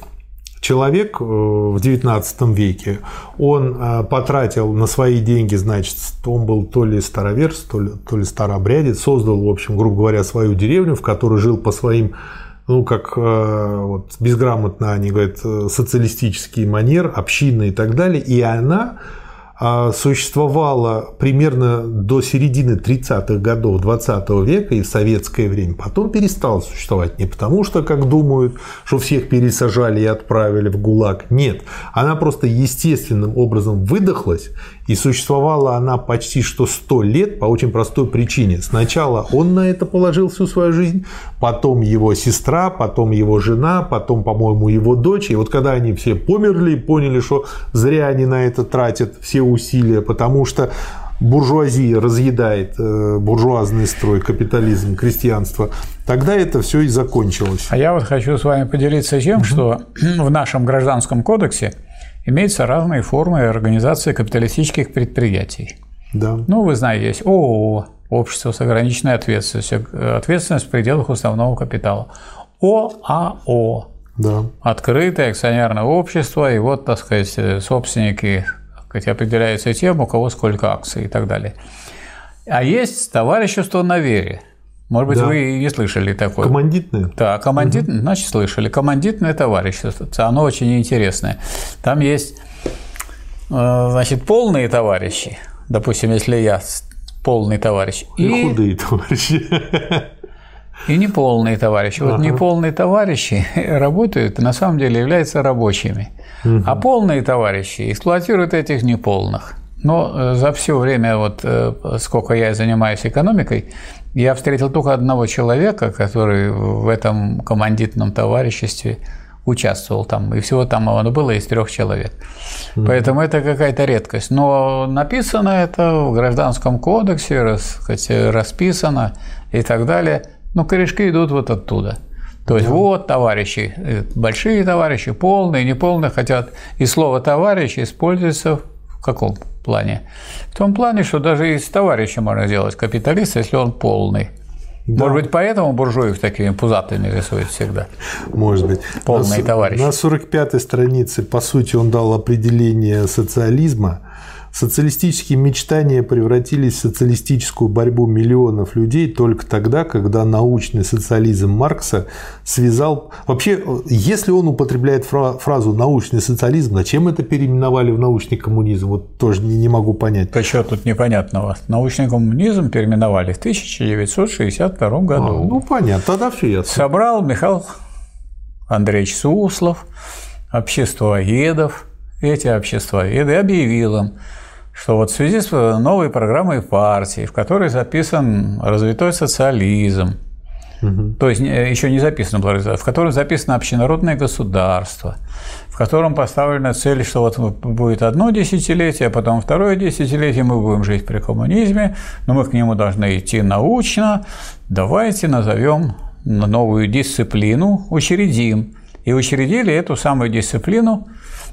человек э, в XIX веке, он э, потратил на свои деньги, значит, он был то ли староверц, то ли, то ли старообрядец, создал, в общем, грубо говоря, свою деревню, в которой жил по своим ну, как э, вот, безграмотно они говорят, социалистический манер, община и так далее. И она существовала примерно до середины 30-х годов 20 века и в советское время, потом перестала существовать. Не потому что, как думают, что всех пересажали и отправили в ГУЛАГ. Нет, она просто естественным образом выдохлась, и существовала она почти что 100 лет по очень простой причине. Сначала он на это положил всю свою жизнь, потом его сестра, потом его жена, потом, по-моему, его дочь. И вот когда они все померли и поняли, что зря они на это тратят все усилия, потому что буржуазия разъедает э, буржуазный строй, капитализм, крестьянство, тогда это все и закончилось. А я вот хочу с вами поделиться тем, что в нашем гражданском кодексе имеются разные формы организации капиталистических предприятий. Да. Ну, вы знаете, есть ООО, общество с ограниченной ответственностью, ответственность в пределах уставного капитала. ОАО, да. открытое акционерное общество, и вот, так сказать, собственники сказать, определяются тем, у кого сколько акций и так далее. А есть товарищество на вере. Может быть, да. вы не слышали такое. Командитное? Да, командитное, угу. значит, слышали. Командитное товарищество, оно очень интересное. Там есть, э, значит, полные товарищи. Допустим, если я полный товарищ. И, и худые товарищи. И неполные товарищи. Вот ага. неполные товарищи <laughs> работают, на самом деле являются рабочими. Угу. А полные товарищи эксплуатируют этих неполных. Но э, за все время, вот, э, сколько я занимаюсь экономикой, я встретил только одного человека, который в этом командитном товариществе участвовал там, и всего там оно было из трех человек. Mm-hmm. Поэтому это какая-то редкость. Но написано это в Гражданском кодексе, рас, расписано и так далее. Но корешки идут вот оттуда. То есть да. вот товарищи, э, большие товарищи, полные, неполные хотят. И слово товарищ используется в каком плане? В том плане, что даже из товарища можно сделать капиталиста, если он полный. Да. Может быть, поэтому буржуев такими пузатыми рисуют всегда. Может быть. Полные на, товарищи. На 45-й странице, по сути, он дал определение социализма – Социалистические мечтания превратились в социалистическую борьбу миллионов людей только тогда, когда научный социализм Маркса связал... Вообще, если он употребляет фразу «научный социализм», зачем это переименовали в научный коммунизм? Вот тоже не могу понять. Да что тут непонятного? Научный коммунизм переименовали в 1962 году. А, ну, понятно, тогда все ясно. Собрал Михаил Андреевич Суслов, обществоедов, эти обществоведы объявил им, что вот в связи с новой программой партии, в которой записан развитой социализм, угу. то есть еще не записано, в котором записано общенародное государство, в котором поставлена цель, что вот будет одно десятилетие, а потом второе десятилетие мы будем жить при коммунизме, но мы к нему должны идти научно, давайте назовем новую дисциплину, учредим. И учредили эту самую дисциплину,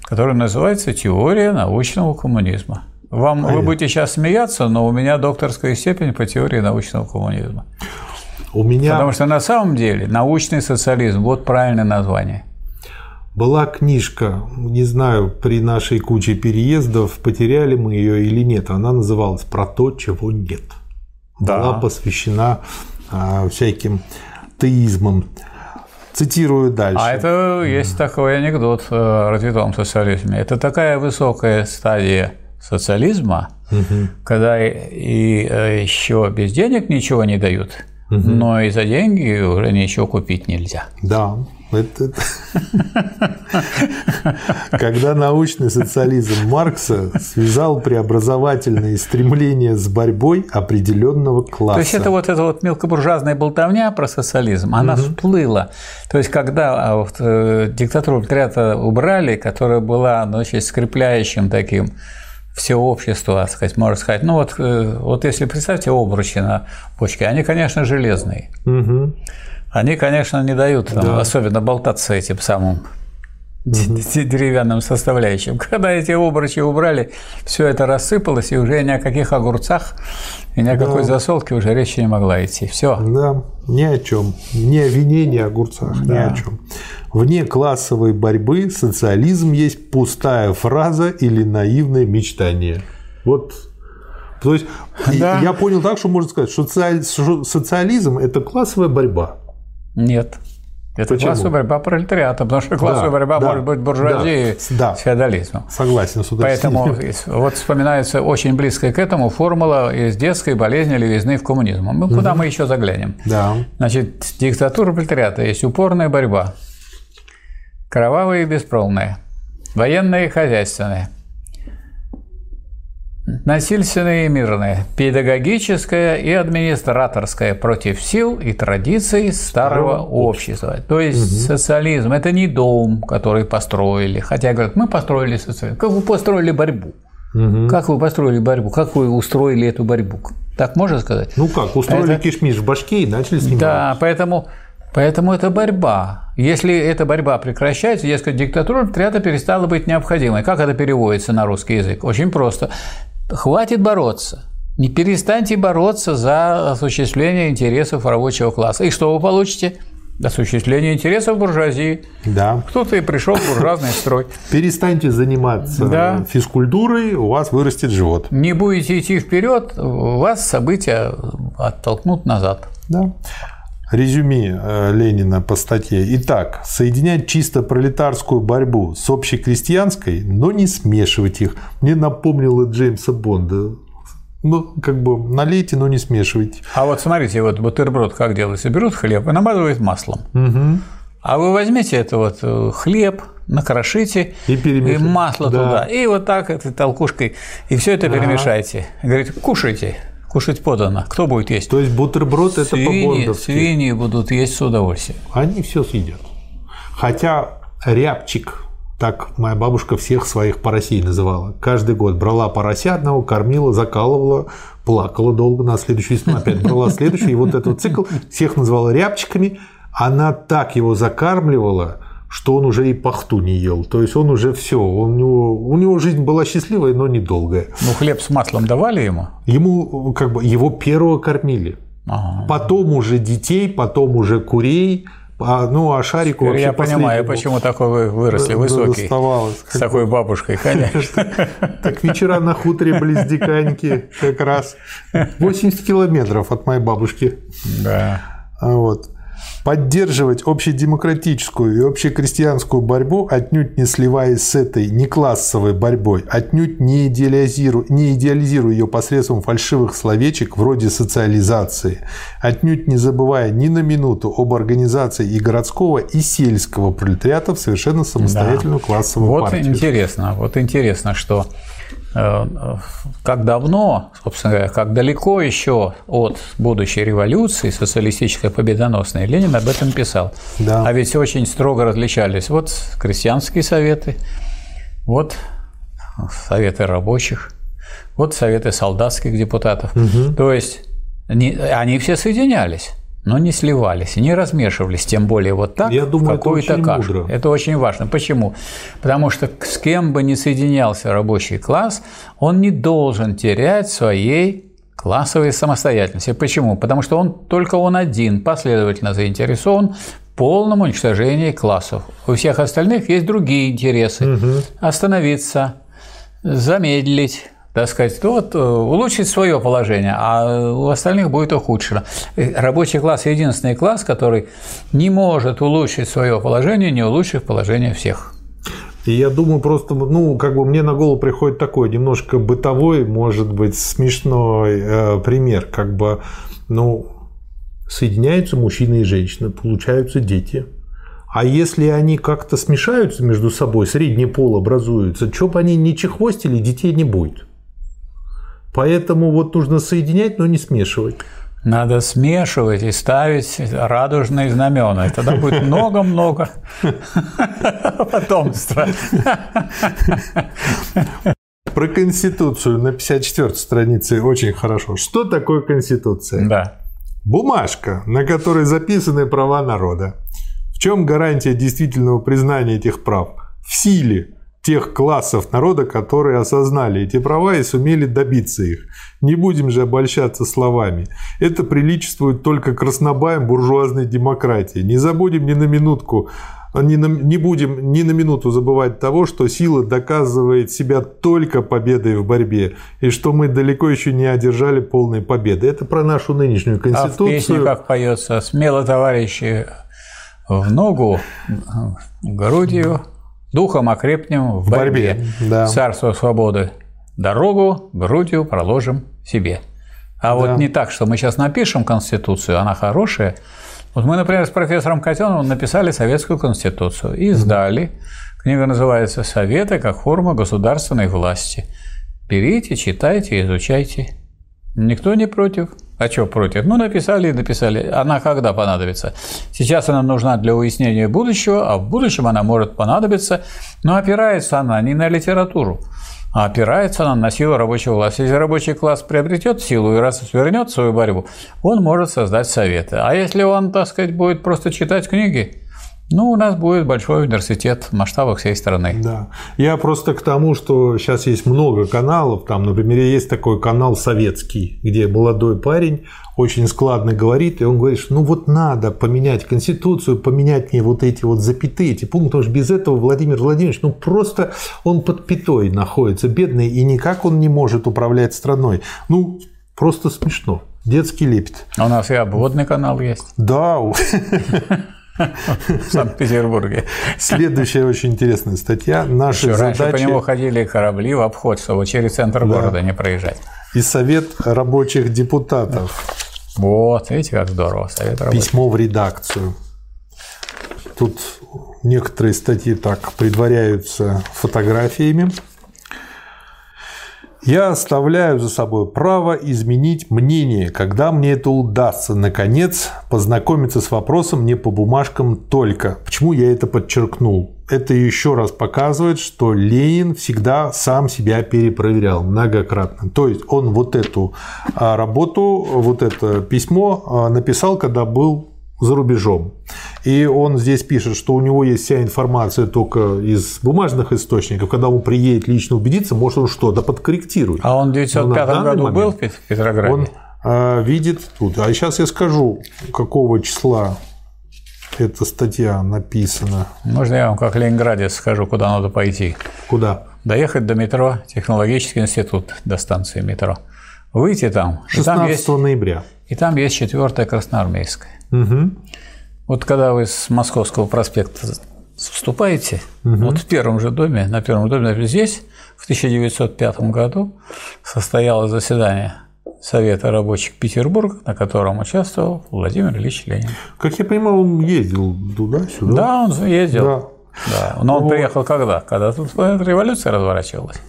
которая называется «Теория научного коммунизма». Вам, вы будете сейчас смеяться, но у меня докторская степень по теории научного коммунизма. У меня... Потому что на самом деле научный социализм – вот правильное название. Была книжка, не знаю, при нашей куче переездов, потеряли мы ее или нет. Она называлась «Про то, чего нет». Да. Была посвящена а, всяким теизмам. Цитирую дальше. А это есть такой анекдот о развитом социализме. Это такая высокая стадия социализма, угу. когда и э, еще без денег ничего не дают, угу. но и за деньги уже ничего купить нельзя. Да. Это... Когда научный социализм Маркса связал преобразовательные стремления с борьбой определенного класса. То есть это вот эта вот мелкобуржуазная болтовня про социализм, она угу. всплыла. То есть когда а, вот, э, диктатуру пролетариата убрали, которая была значит, скрепляющим таким все общество, так сказать, можно сказать. Ну вот, э, вот если представьте обручи на почке, они, конечно, железные. Угу. Они, конечно, не дают там, да. особенно болтаться этим самым <laughs> деревянным составляющим. <laughs> Когда эти обручи убрали, все это рассыпалось, и уже ни о каких огурцах и ни о какой да. засолке уже речи не могла идти. Все. Да, ни о чем. Ни о вине, ни о огурцах, да. ни о чем. Вне классовой борьбы социализм есть пустая фраза или наивное мечтание. Вот то есть да. я понял так, что можно сказать, что социализм – это классовая борьба. Нет. Это Почему? классовая борьба пролетариата, потому что классовая да, борьба да, может быть буржуазией да, с феодализмом. Согласен с Поэтому вот вспоминается очень близкая к этому формула из детской болезни левизны в коммунизм. Мы, куда угу. мы еще заглянем? Да. Значит, диктатура пролетариата есть упорная борьба, кровавая и беспролная, военная и хозяйственная, насильственное и мирное, педагогическое и администраторское против сил и традиций старого общества. То есть угу. социализм – это не дом, который построили. Хотя говорят, мы построили социализм. Как вы построили борьбу? Угу. Как вы построили борьбу? Как вы устроили эту борьбу? Так можно сказать? Ну как, устроили это... кишмиш в башке и начали снимать. Да, поэтому Поэтому это борьба. Если эта борьба прекращается, дескать, диктатура пролетариата перестала быть необходимой. Как это переводится на русский язык? Очень просто. Хватит бороться. Не перестаньте бороться за осуществление интересов рабочего класса. И что вы получите? Осуществление интересов буржуазии. Да. Кто-то и пришел в буржуазный строй. Перестаньте заниматься да. физкультурой, у вас вырастет живот. Не будете идти вперед, вас события оттолкнут назад. Да. Резюме э, Ленина по статье. Итак, соединять чисто пролетарскую борьбу с общекрестьянской, но не смешивать их. Мне напомнило Джеймса Бонда. Ну, как бы налейте, но не смешивайте. А вот смотрите, вот бутерброд как делается? Берут хлеб и намазывают маслом. Угу. А вы возьмите это вот э, хлеб, накрошите и, и масло да. туда, и вот так этой толкушкой, и все это ага. перемешайте. Говорит, кушайте. Кушать подано. Кто будет есть? То есть бутерброд это по Свиньи будут есть с удовольствием. Они все съедят. Хотя рябчик, так моя бабушка всех своих поросей называла. Каждый год брала порося одного, кормила, закалывала, плакала долго, на следующую весну опять брала следующую. И вот этот цикл всех называла рябчиками, она так его закармливала, что он уже и пахту не ел. То есть он уже все, у него, у него жизнь была счастливая, но недолгая. Ну, хлеб с маслом давали ему? Ему, как бы, его первого кормили. Ага. Потом уже детей, потом уже курей, а, ну, а шарику Теперь вообще Я понимаю, почему такой вы выросли высокий. Доставалось. С такой бабушкой, конечно. Так вечера на хуторе близ Диканьки как раз. 80 километров от моей бабушки. Да. Вот. Поддерживать общедемократическую и общекрестьянскую борьбу, отнюдь не сливаясь с этой неклассовой борьбой, отнюдь не идеализируя, не идеализируя ее посредством фальшивых словечек вроде социализации, отнюдь не забывая ни на минуту об организации и городского, и сельского пролетариата в совершенно самостоятельную да. классовую вот партию. Вот интересно, вот интересно, что как давно, собственно говоря, как далеко еще от будущей революции социалистической победоносной, Ленин об этом писал. Да. А ведь очень строго различались вот крестьянские советы, вот советы рабочих, вот советы солдатских депутатов. Угу. То есть они, они все соединялись но не сливались, не размешивались, тем более вот так Я думаю, какую-то кашу. Мудро. Это очень важно. Почему? Потому что с кем бы ни соединялся рабочий класс, он не должен терять своей классовой самостоятельности. Почему? Потому что он только он один последовательно заинтересован в полном уничтожении классов. У всех остальных есть другие интересы. Угу. Остановиться, замедлить, так сказать, то вот э, улучшить свое положение, а у остальных будет ухудшено. Рабочий класс – единственный класс, который не может улучшить свое положение, не улучшив положение всех. И я думаю, просто, ну, как бы мне на голову приходит такой немножко бытовой, может быть, смешной э, пример, как бы, ну, соединяются мужчина и женщина, получаются дети. А если они как-то смешаются между собой, средний пол образуется, что бы они не чехвостили, детей не будет. Поэтому вот нужно соединять, но не смешивать. Надо смешивать и ставить радужные знамена. И тогда будет много-много <laughs> потомства. Про Конституцию на 54 странице очень хорошо. Что такое Конституция? Да. Бумажка, на которой записаны права народа. В чем гарантия действительного признания этих прав? В силе тех классов народа, которые осознали эти права и сумели добиться их. Не будем же обольщаться словами. Это приличествует только краснобаям буржуазной демократии. Не забудем ни на минутку не, на, не будем ни на минуту забывать того, что сила доказывает себя только победой в борьбе, и что мы далеко еще не одержали полной победы. Это про нашу нынешнюю конституцию. А в песне как поется «Смело, товарищи, в ногу, грудью, Духом окрепнем в, борьбе. борьбе. Да. Царство свободы. Дорогу грудью проложим себе. А да. вот не так, что мы сейчас напишем Конституцию, она хорошая. Вот мы, например, с профессором Котеновым написали Советскую Конституцию и сдали. Книга называется «Советы как форма государственной власти». Берите, читайте, изучайте. Никто не против. А что против? Ну, написали и написали. Она когда понадобится? Сейчас она нужна для уяснения будущего, а в будущем она может понадобиться, но опирается она не на литературу, а опирается она на силу рабочего класса. Если рабочий класс приобретет силу и раз вернет свою борьбу, он может создать советы. А если он, так сказать, будет просто читать книги, ну, у нас будет большой университет в масштабах всей страны. Да. Я просто к тому, что сейчас есть много каналов. Там, например, есть такой канал советский, где молодой парень очень складно говорит, и он говорит, что ну вот надо поменять Конституцию, поменять мне вот эти вот запятые, эти пункты, потому что без этого Владимир Владимирович, ну просто он под пятой находится, бедный, и никак он не может управлять страной. Ну, просто смешно. Детский лепет. А у нас и обводный канал есть. Да. <laughs> в Санкт-Петербурге. Следующая очень интересная статья. Наши Еще задачи... Раньше по нему ходили корабли в обход, чтобы через центр да. города не проезжать. И Совет рабочих депутатов. Вот, видите, как здорово. Совет рабочих. Письмо в редакцию. Тут некоторые статьи так предваряются фотографиями. Я оставляю за собой право изменить мнение, когда мне это удастся, наконец, познакомиться с вопросом не по бумажкам только. Почему я это подчеркнул? Это еще раз показывает, что Ленин всегда сам себя перепроверял многократно. То есть он вот эту а, работу, вот это письмо а, написал, когда был за рубежом. И он здесь пишет, что у него есть вся информация только из бумажных источников. Когда он приедет лично убедиться, может он что-то подкорректирует. А он в 1905 Но на году был в Петрограде? Он а, видит тут. А сейчас я скажу, какого числа эта статья написана. Можно я вам как ленинградец скажу, куда надо пойти? Куда? Доехать до метро, технологический институт, до станции метро. Выйти там, и 16 там есть, ноября. и там есть четвертая красноармейская. Угу. Вот когда вы с Московского проспекта вступаете, вот в первом же доме, на первом доме, например, здесь в 1905 году состоялось заседание Совета рабочих Петербурга, на котором участвовал Владимир Ильич Ленин. Как я понимаю, он ездил туда-сюда. Да, он ездил. Да. Да. Но он Вот. приехал когда? Когда тут революция разворачивалась.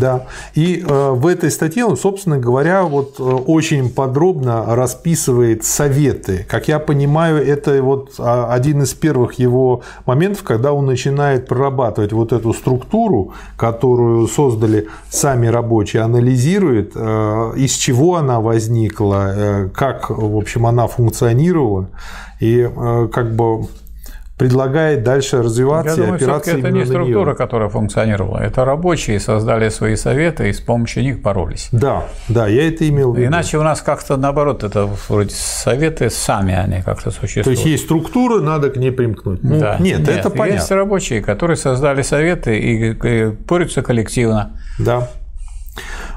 Да. И э, в этой статье он, собственно говоря, вот э, очень подробно расписывает советы. Как я понимаю, это вот а, один из первых его моментов, когда он начинает прорабатывать вот эту структуру, которую создали сами рабочие, анализирует, э, из чего она возникла, э, как, в общем, она функционировала, и э, как бы предлагает дальше Я развиваться и думаю, опираться это именно не на структура, неё. которая функционировала. Это рабочие создали свои советы и с помощью них боролись. Да, да, я это имел в виду. Иначе у нас как-то наоборот, это вроде советы сами они как-то существуют. То есть есть структура, надо к ней примкнуть. Ну, Да. нет, это Есть понятно. рабочие, которые создали советы и и борются коллективно. Да.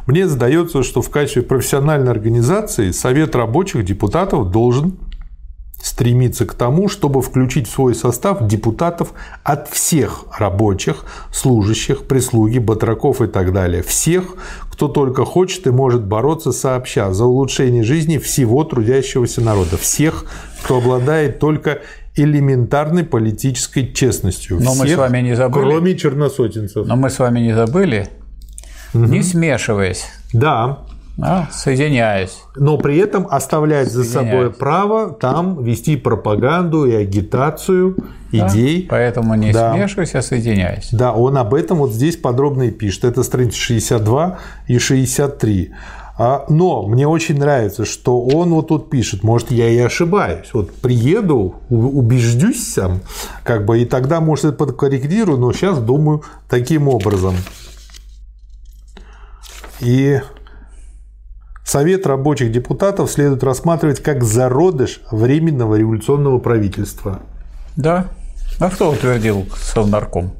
Мне задается, что в качестве профессиональной организации Совет рабочих депутатов должен стремиться к тому, чтобы включить в свой состав депутатов от всех рабочих, служащих, прислуги, батраков и так далее. Всех, кто только хочет и может бороться сообща за улучшение жизни всего трудящегося народа. Всех, кто обладает только элементарной политической честностью. Но мы Всех, с вами не забыли. Кроме черносотенцев. Но мы с вами не забыли, не смешиваясь, Да, а соединяясь. но при этом оставлять за собой право там вести пропаганду и агитацию да? идей. Поэтому не Да. смешиваясь, а соединяясь. Да, он об этом вот здесь подробно и пишет. Это страницы 62 и 63. А, Но мне очень нравится, что он вот тут пишет, может, я и ошибаюсь. Вот приеду, убеждюсь сам, как бы, и тогда, может, это подкорректирую, но сейчас думаю таким образом. И Совет рабочих депутатов следует рассматривать как зародыш Временного революционного правительства. Да. А кто утвердил Совнарком?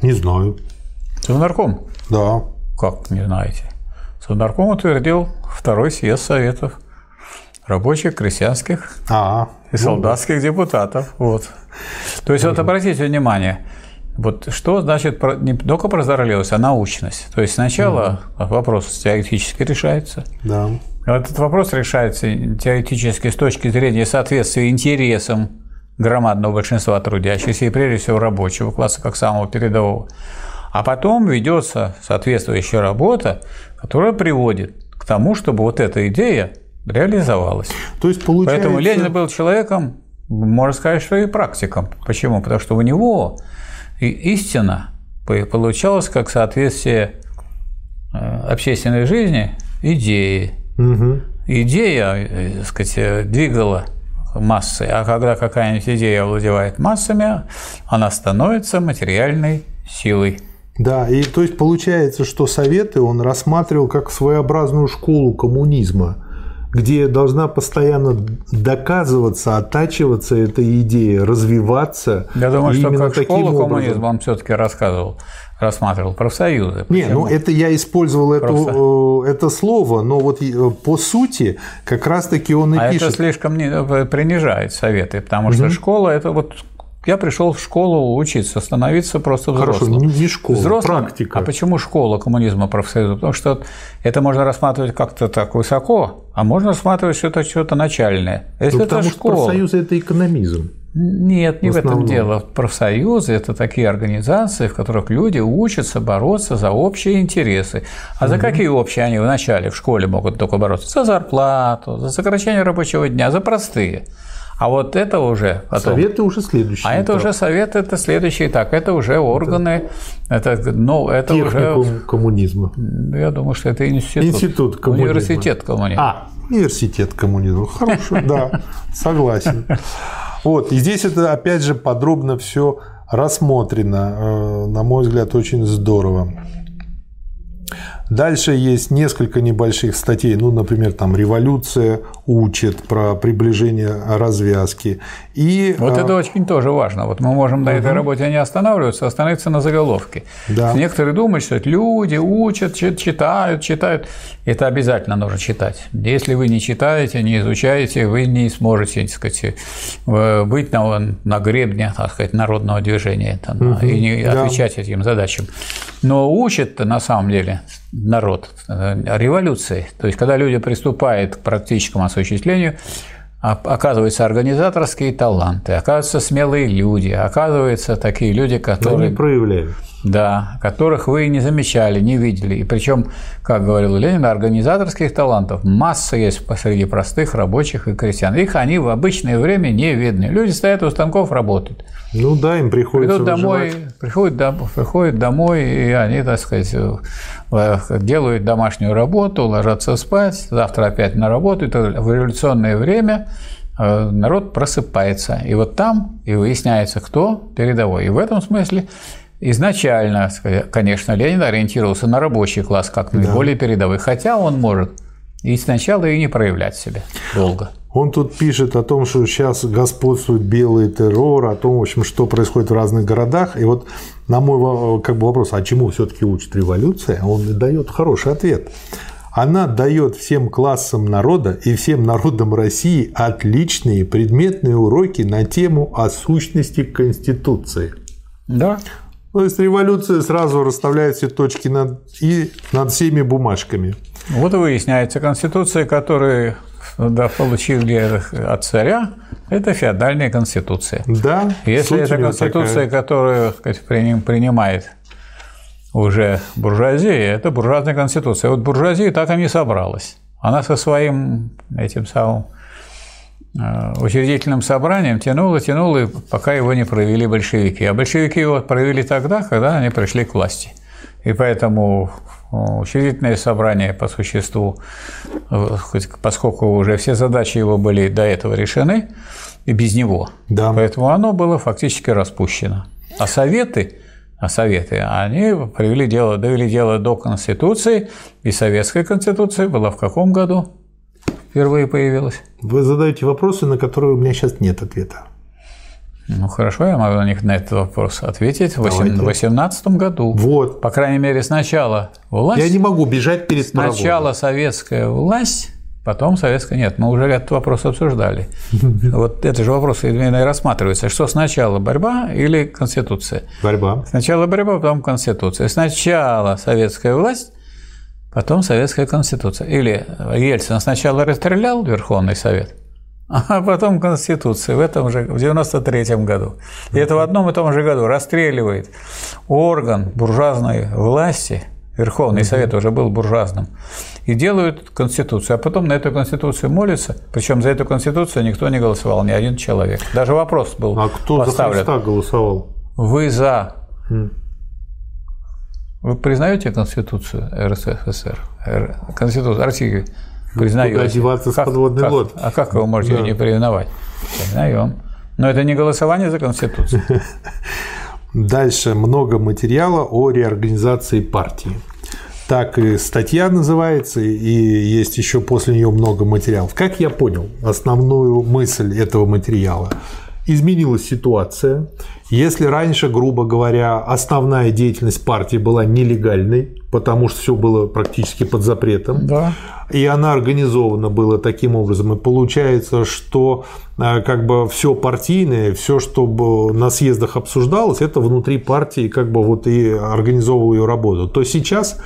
Не знаю. Совнарком? Да. Как не знаете? Совнарком утвердил второй съезд Советов рабочих, крестьянских А, и солдатских депутатов. Вот. То есть, вот обратите внимание, вот что значит не только прозорливость, а научность. То есть сначала вопрос теоретически решается. да. Этот вопрос решается теоретически с точки зрения соответствия интересам громадного большинства трудящихся и прежде всего рабочего класса как самого передового. А потом ведется соответствующая работа, которая приводит к тому, чтобы вот эта идея реализовалась. То есть получается... Поэтому Ленин был человеком, можно сказать, что и практиком. Почему? Потому что у него и истина по- получалась как соответствие э, общественной жизни идеи. Мгм. Идея, э, так сказать, э, двигала массой, а когда какая-нибудь идея овладевает массами, она становится материальной силой. Да, и то есть получается, что Советы он рассматривал как своеобразную школу коммунизма, где должна постоянно доказываться, оттачиваться эта идея, развиваться. Я думаю, что как таким школу образом. коммунизма он все-таки рассказывал, рассматривал профсоюзы. Не, Почему? ну это я использовал эту, э, это слово, но вот э, по сути как раз-таки он и А пишет. это слишком не- э, принижает советы, потому что школа это вот я пришел в школу учиться, становиться просто Хорошо, взрослым. не, не школа, Взрослым? практика. А почему школа коммунизма профсоюза? Потому что это можно рассматривать как-то так высоко, а можно рассматривать что это что-то начальное. Если Ну, это потому что школа. профсоюз это экономизм. Нет, не В в, этом дело. Профсоюзы – это такие организации, в которых люди учатся бороться за общие интересы. А за какие общие они вначале в школе могут только бороться? За зарплату, за сокращение рабочего дня, за простые. А вот это уже потом. Советы уже следующие. А это уже совет, это следующий этап, это уже органы, это, ну, это уже, коммунизма. я думаю, что это институт. Институт коммунизма. Университет коммунизма. А, Университет коммунизма. Хорошо, да, согласен. Вот, и здесь это, опять же, подробно все рассмотрено. Э, на мой взгляд, очень здорово. Дальше есть несколько небольших статей, ну, например, там «Революция учит про приближение развязки». И, вот это а, очень тоже важно. Вот мы можем на угу. этой работе не останавливаться, а остановиться на заголовке. Да. Некоторые думают, что люди учат, читают, читают. Это обязательно нужно читать. Если вы не читаете, не изучаете, вы не сможете, так сказать, э, быть на, на гребне, так сказать, народного движения там, угу. и не да. отвечать этим задачам. Но учат на самом деле народ э, революции. То есть, когда люди приступают к практическому осуществлению, оказываются организаторские таланты, оказываются смелые люди, оказываются такие люди, которые... Они проявляют. Да, которых вы не замечали, не видели. И причем, как говорил Ленин, организаторских талантов масса есть среди простых рабочих и крестьян. Их они в обычное время не видны. Люди стоят у станков, работают. Ну да, им приходится Придут домой, приходят, приходят домой, и они, так сказать, э, делают домашнюю работу, ложатся спать, завтра опять на работу. Это в революционное время э, народ просыпается. И вот там и выясняется, кто передовой. И в этом смысле изначально, конечно, Ленин ориентировался на рабочий класс как наиболее да. передовой, хотя он может и сначала и не проявлять себя долго. Он тут пишет о том, что сейчас господствует белый террор, о том, в общем, что происходит в разных городах. И вот на мой как бы, вопрос, а чему все-таки учит революция, он дает хороший ответ. Она дает всем классам народа и всем народам России отличные предметные уроки на тему о сущности Конституции. Да. То есть революция сразу расставляет все точки над и над всеми бумажками. Вот и выясняется, Конституция, которую да, получили от царя, это феодальная конституция. Да. Если это конституция, такая. которую сказать, принимает уже буржуазия, это буржуазная конституция. Вот буржуазия так и не собралась. Она со своим этим самым учредительным собранием тянула, тянула, пока его не провели большевики. А большевики его провели тогда, когда они пришли к власти. И поэтому учредительное собрание по существу, э, поскольку уже все задачи его были до этого решены, и без него. Да. Поэтому оно было фактически распущено. А советы, а советы, они привели дело, довели дело до Конституции, и Советская Конституция была в каком году впервые появилась? Вы задаете вопросы, на которые у меня сейчас нет ответа. Ну хорошо, я могу на них на этот вопрос ответить. В 2018 году. Вот. По крайней мере, сначала власть. Я не могу бежать перед Сначала паровозом. советская власть, потом советская нет. Мы уже этот вопрос обсуждали. <laughs> Вот это же вопрос именно и рассматривается. Что сначала борьба или конституция? Борьба. Сначала борьба, потом конституция. Сначала советская власть, потом советская конституция. Или Ельцин сначала расстрелял Верховный Совет, <laughs> а потом Конституция в этом же, в 93 году. И это в одном и том же году расстреливает орган буржуазной власти, Верховный Совет уже был буржуазным, и делают Конституцию. А потом на эту Конституцию молятся, причем за эту Конституцию никто не голосовал, ни один человек. Даже вопрос был А кто поставлен. за Христа голосовал? Вы за. Вы признаете Конституцию РСФСР? Конституцию России? Признаете. Куда одеваться как, с подводной как, лодки. А как вы можете да. не признавать? Признаем. Но это не голосование за Конституцию. <laughs> Дальше много материала о реорганизации партии. Так и статья называется, и есть еще после нее много материалов. Как я понял основную мысль этого материала? Изменилась ситуация. Если раньше, грубо говоря, основная деятельность партии была нелегальной, потому что все было практически под запретом, да и она организована была таким образом. И получается, что э, как бы все партийное, все, что на съездах обсуждалось, это внутри партии как бы вот и организовывал ее работу. То сейчас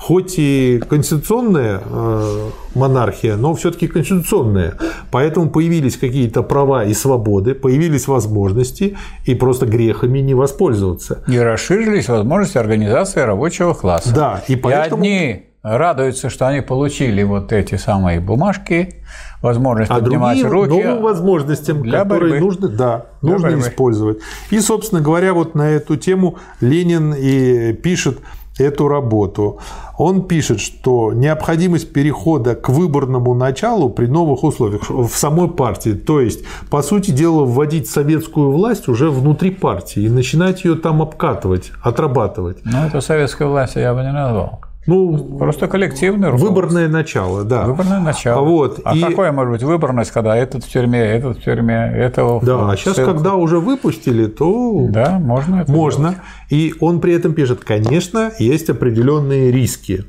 хоть и конституционная э, монархия, но все-таки конституционная. Поэтому появились какие-то права и свободы, появились возможности, и просто грехами не воспользоваться. И расширились возможности организации рабочего класса. Да, и поэтому... И одни радуются, что они получили вот эти самые бумажки, возможность а поднимать другие руки. новым возможностям, для которые борьбы. нужно, да, для нужно борьбы. использовать. И, собственно говоря, вот на эту тему Ленин и пишет эту работу, он пишет, что необходимость перехода к выборному началу при новых условиях в самой партии. То есть, по сути дела, вводить советскую власть уже внутри партии и начинать ее там обкатывать, отрабатывать. Ну, это советская власть я бы не назвал. Ну, Просто коллективный Выборное начало, да. Выборное начало. Вот. А и... какое может быть выборность, когда этот в тюрьме, этот в тюрьме, этого Да, а сейчас, ссылку? когда уже выпустили, то Да, можно это можно. делать. И он при этом пишет, конечно, есть определенные риски.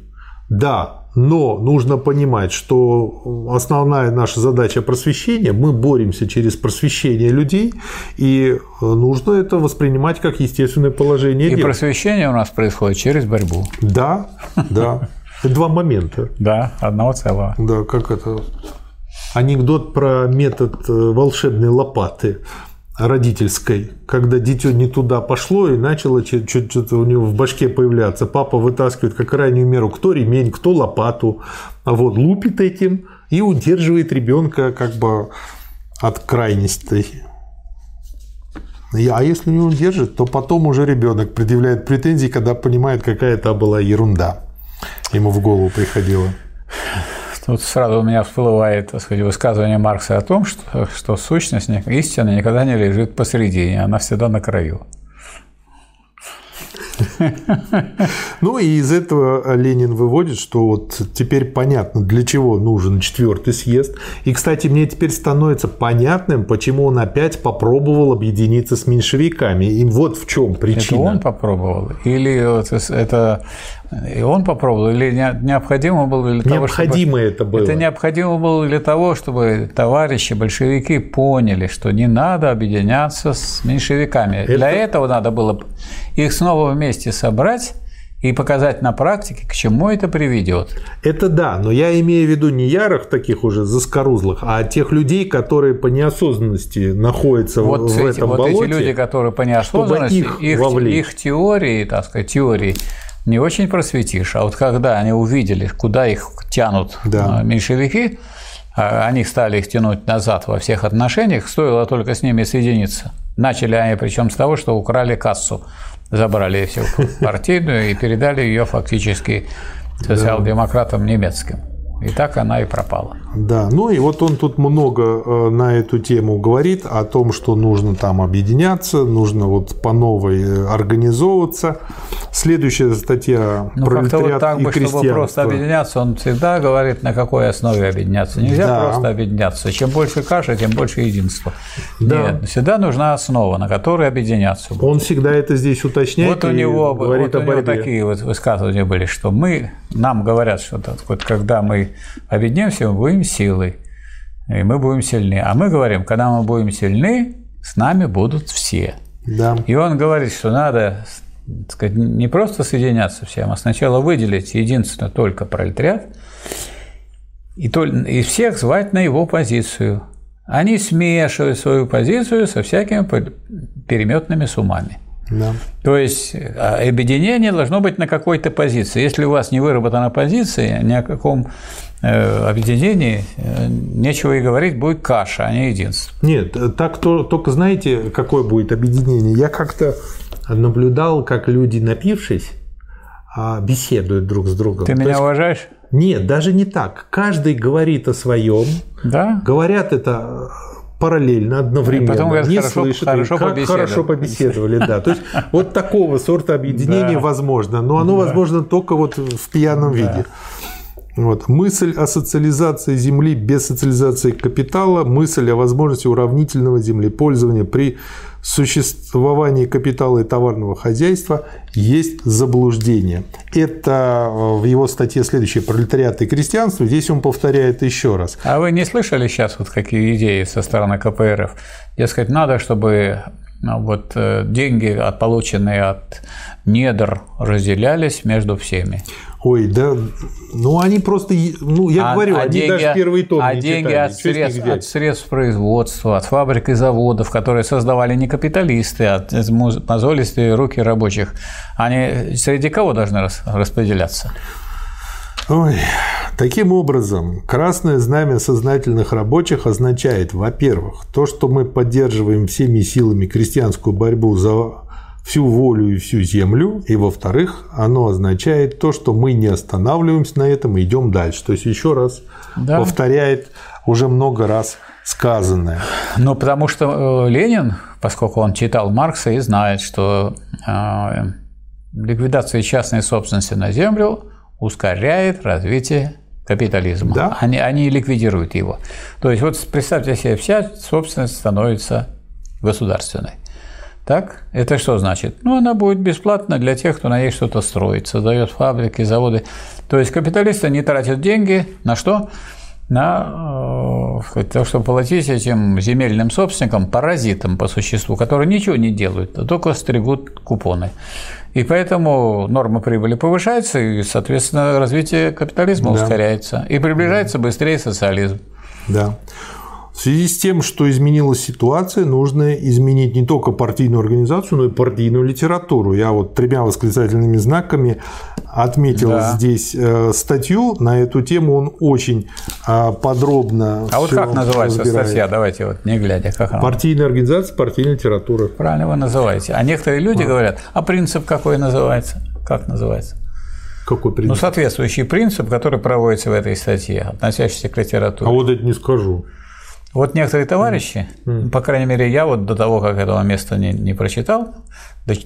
Да, но нужно понимать, что основная наша задача просвещения, мы боремся через просвещение людей, и нужно это воспринимать как естественное положение И дел. просвещение у нас происходит через борьбу. Да, да. Два момента. Да, одного целого. Да, как это? Анекдот про метод э, волшебной лопаты родительской, когда дитё не туда пошло и начало что-то у него в башке появляться. Папа вытаскивает как крайнюю меру кто ремень, кто лопату, а вот лупит этим и удерживает ребенка как бы от крайностей. И- А если не удержит, то потом уже ребенок предъявляет претензии, когда понимает, какая это была ерунда. Ему в голову приходила. Тут сразу у меня всплывает так сказать, высказывание Маркса о том, что, что сущность, истина никогда не лежит посередине, она всегда на краю. <laughs> Ну и из этого Ленин выводит, что вот теперь понятно, для чего нужен четвертый съезд. И, кстати, мне теперь становится понятным, почему он опять попробовал объединиться с меньшевиками. И вот в чем Это причина. он попробовал? Или это и он попробовал? Или не- необходимо было для того, чтобы... Это было. Это необходимо было для того, чтобы товарищи большевики поняли, что не надо объединяться с меньшевиками. Для этого надо было их снова вместе собрать и показать на практике, к чему это приведет. Это да, но я имею в виду не ярых таких уже заскорузлых, а тех людей, которые по неосознанности находятся Вот, в эти, этом вот болоте. эти люди, которые по неосознанности, их их, вовлечь. их теории, так сказать, теории не очень просветишь. А вот когда они увидели, куда их тянут Да. а, меньшевики, а они стали их тянуть назад во всех отношениях, стоило только с ними соединиться. Начали они причем с того, что украли кассу, забрали всю <laughs> партийную и передали ее фактически социал-демократам немецким. И так она и пропала. Да, ну и вот он тут много э, на эту тему говорит о том, что нужно там объединяться, нужно вот по новой э, организовываться. Следующая статья Ну, «Пролетариат вот так и бы, чтобы просто крестьянство». объединяться, он всегда говорит, на какой основе объединяться. Нельзя Да. просто объединяться. Чем больше каши, тем больше единства. Да. Нет, всегда нужна основа, на которой объединяться. Он всегда это здесь уточняет Вот у него, говорит вот у него борьбе. такие вот высказывания были, что мы, нам говорят, что когда мы объединимся, мы будем силой, и мы будем сильны. А мы говорим, когда мы будем сильны, с нами будут все. Да. И он говорит, что надо так сказать, не просто соединяться всем, а сначала выделить единственно только пролетариат и, толь- и всех звать на его позицию. Они смешивают свою позицию со всякими переметными суммами. Да. То есть а, объединение должно быть на какой-то позиции. Если у вас не выработана позиция, ни о каком э, объединении э, нечего и говорить, будет каша, а не единство. Нет, э, так то, только знаете, какое будет объединение? Я как-то наблюдал, как люди, напившись, а, беседуют друг с другом. Ты То меня есть- уважаешь? Нет, даже не так. Каждый говорит о своем, Да? говорят это параллельно, одновременно, потом говорят, не хорошо- слышат, хорошо и как побеседовали. хорошо побеседовали, да. То есть вот такого сорта объединение Да. возможно, но оно возможно только вот в пьяном виде. Вот. Мысль о социализации земли без социализации капитала, мысль о возможности уравнительного землепользования при существовании капитала и товарного хозяйства есть заблуждение. Это э, в его статье следующее «Пролетариат и крестьянство». Здесь он повторяет еще раз. А вы не слышали сейчас вот какие идеи со стороны КПРФ? Дескать, надо, чтобы вот э, деньги, от- полученные от недр, разделялись между всеми. Ой, да, ну они просто, ну я А- говорю, а они деньги- даже первый том а не деньги читали. от средств, от средств производства, от фабрик и заводов, которые создавали не капиталисты, а муз- мозолистые руки рабочих, они среди кого должны рас- распределяться? Ой, таким образом, красное знамя сознательных рабочих означает, во-первых, то, что мы поддерживаем всеми силами крестьянскую борьбу за всю волю и всю землю, и во-вторых, оно означает то, что мы не останавливаемся на этом и идем дальше. То есть еще раз да. повторяет уже много раз сказанное. Ну, потому что э, Ленин, поскольку он читал Маркса и знает, что э, ликвидация частной собственности на землю ускоряет развитие капитализма. Да. Они, они ликвидируют его. То есть вот представьте себе, вся собственность становится государственной. Так? Это что значит? Ну, она будет бесплатна для тех, кто на ней что-то строит, создает фабрики, заводы. То есть капиталисты не тратят деньги на что? На э, то, чтобы платить этим земельным собственникам, паразитам по существу, которые ничего не делают, а только стригут купоны. И поэтому норма прибыли повышается, и, соответственно, развитие капитализма да. ускоряется. И приближается да. быстрее социализм. Да. В связи с тем, что изменилась ситуация, нужно изменить не только партийную организацию, но и партийную литературу. Я вот тремя восклицательными знаками отметил да. здесь э, статью на эту тему. Он очень э, подробно. А вот как называется разбирает. статья? Давайте вот не глядя, как она. Партийная организация, партийная литература. Правильно вы называете. А некоторые люди а. говорят, а принцип какой называется? Как называется? Какой принцип? Ну, соответствующий принцип, который проводится в этой статье, относящийся к литературе. А вот это не скажу. Вот некоторые товарищи, mm. по крайней мере, я вот до того, как этого места не, не прочитал,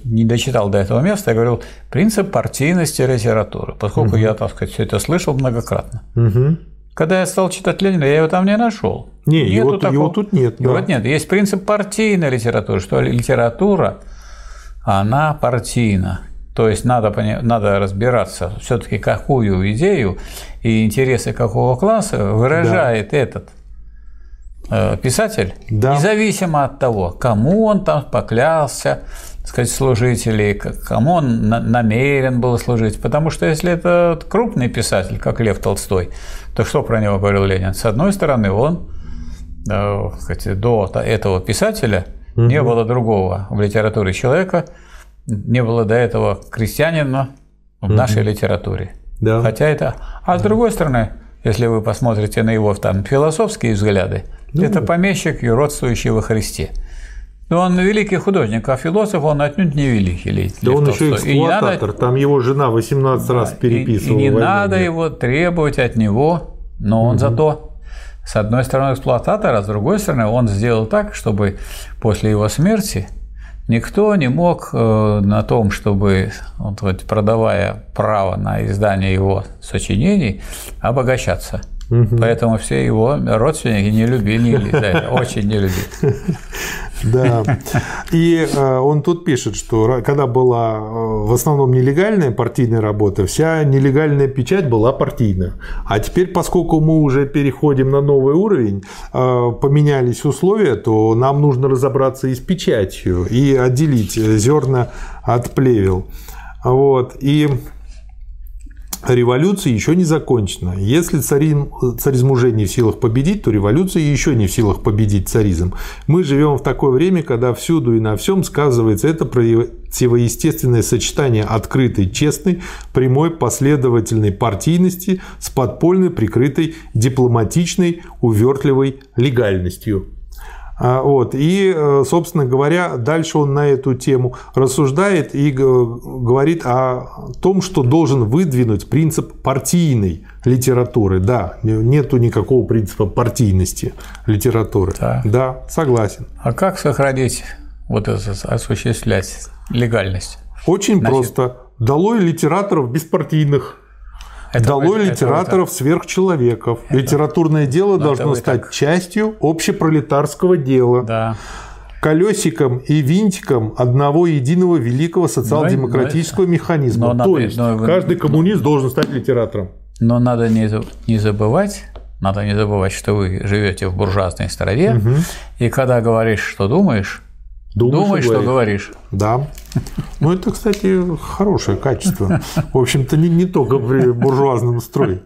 не дочитал до этого места, я говорил принцип партийности литературы, поскольку mm-hmm. я, так сказать, все это слышал многократно. Mm-hmm. Когда я стал читать Ленина, я его там не нашел. Не, его, такого. его тут нет. Его да. нет. Есть принцип партийной литературы, что литература, она партийна. То есть надо, надо разбираться все-таки, какую идею и интересы какого класса выражает да. этот писатель, да. независимо от того, кому он там поклялся, сказать, служителей, кому он намерен был служить. Потому что если это крупный писатель, как Лев Толстой, то что про него говорил Ленин? С одной стороны, он э, сказать, до этого писателя угу. не было другого в литературе человека, не было до этого крестьянина в угу. нашей литературе. Да. Хотя это. А с другой стороны, если вы посмотрите на его там философские взгляды, ну, это помещик, и родствующий во Христе. Но он великий художник, а философ он отнюдь не великий. Лев да он еще эксплуататор, надо... там его жена 18 да, раз переписывала. И, и не надо его требовать от него, но он угу. зато с одной стороны эксплуататор, а с другой стороны он сделал так, чтобы после его смерти никто не мог э, на том, чтобы, вот, продавая право на издание его сочинений, обогащаться. Угу. Поэтому все его родственники не любили, да, очень не любили. <laughs> Да. И э, он тут пишет, что когда была э, в основном нелегальная партийная работа, вся нелегальная печать была партийная. А теперь, поскольку мы уже переходим на новый уровень, э, поменялись условия, то нам нужно разобраться и с печатью и отделить зерна от плевел. Вот. И революция еще не закончена. Если царизм, царизм уже не в силах победить, то революция еще не в силах победить царизм. Мы живем в такое время, когда всюду и на всем сказывается это противоестественное сочетание открытой, честной, прямой, последовательной партийности с подпольной, прикрытой дипломатичной, увертливой легальностью. А, вот. И, э, собственно говоря, дальше он на эту тему рассуждает и говорит о том, что должен выдвинуть принцип партийной литературы. Да, нету никакого принципа партийности литературы. Да, да согласен. А как сохранить, вот это, осуществлять легальность? Очень Значит, просто. Долой литераторов беспартийных. Это Долой это, литераторов это, сверхчеловеков. Это, Литературное дело должно стать так. частью общепролетарского дела. Да. Колесиком и винтиком одного единого великого социал-демократического но, механизма. Но, То есть но, каждый коммунист но, должен стать литератором. Но надо не, не забывать, надо не забывать, что вы живете в буржуазной стране, угу. и когда говоришь, что думаешь, Думаешь, Думаешь что говоришь. Да. Ну, это, кстати, хорошее качество. В общем-то, не, не только при буржуазном строе.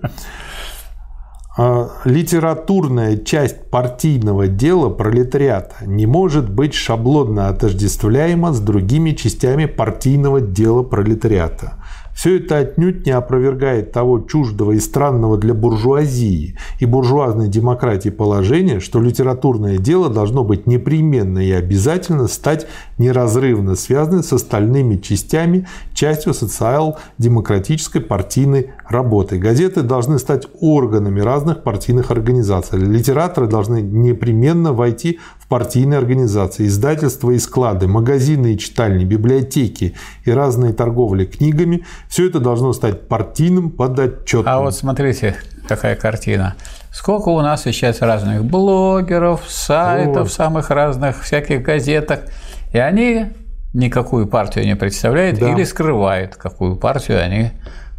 А, литературная часть партийного дела пролетариата не может быть шаблонно отождествляема с другими частями партийного дела пролетариата. Все это отнюдь не опровергает того чуждого и странного для буржуазии и буржуазной демократии положения, что литературное дело должно быть непременно и обязательно стать неразрывно связанным с остальными частями, частью социал-демократической партийной работы. Газеты должны стать органами разных партийных организаций. Литераторы должны непременно войти партийные организации, издательства и склады, магазины и читальни, библиотеки и разные торговли книгами. Все это должно стать партийным подотчетным. А вот смотрите, какая картина. Сколько у нас сейчас разных блогеров, сайтов, вот. самых разных всяких газеток. И они никакую партию не представляют да. или скрывают, какую партию они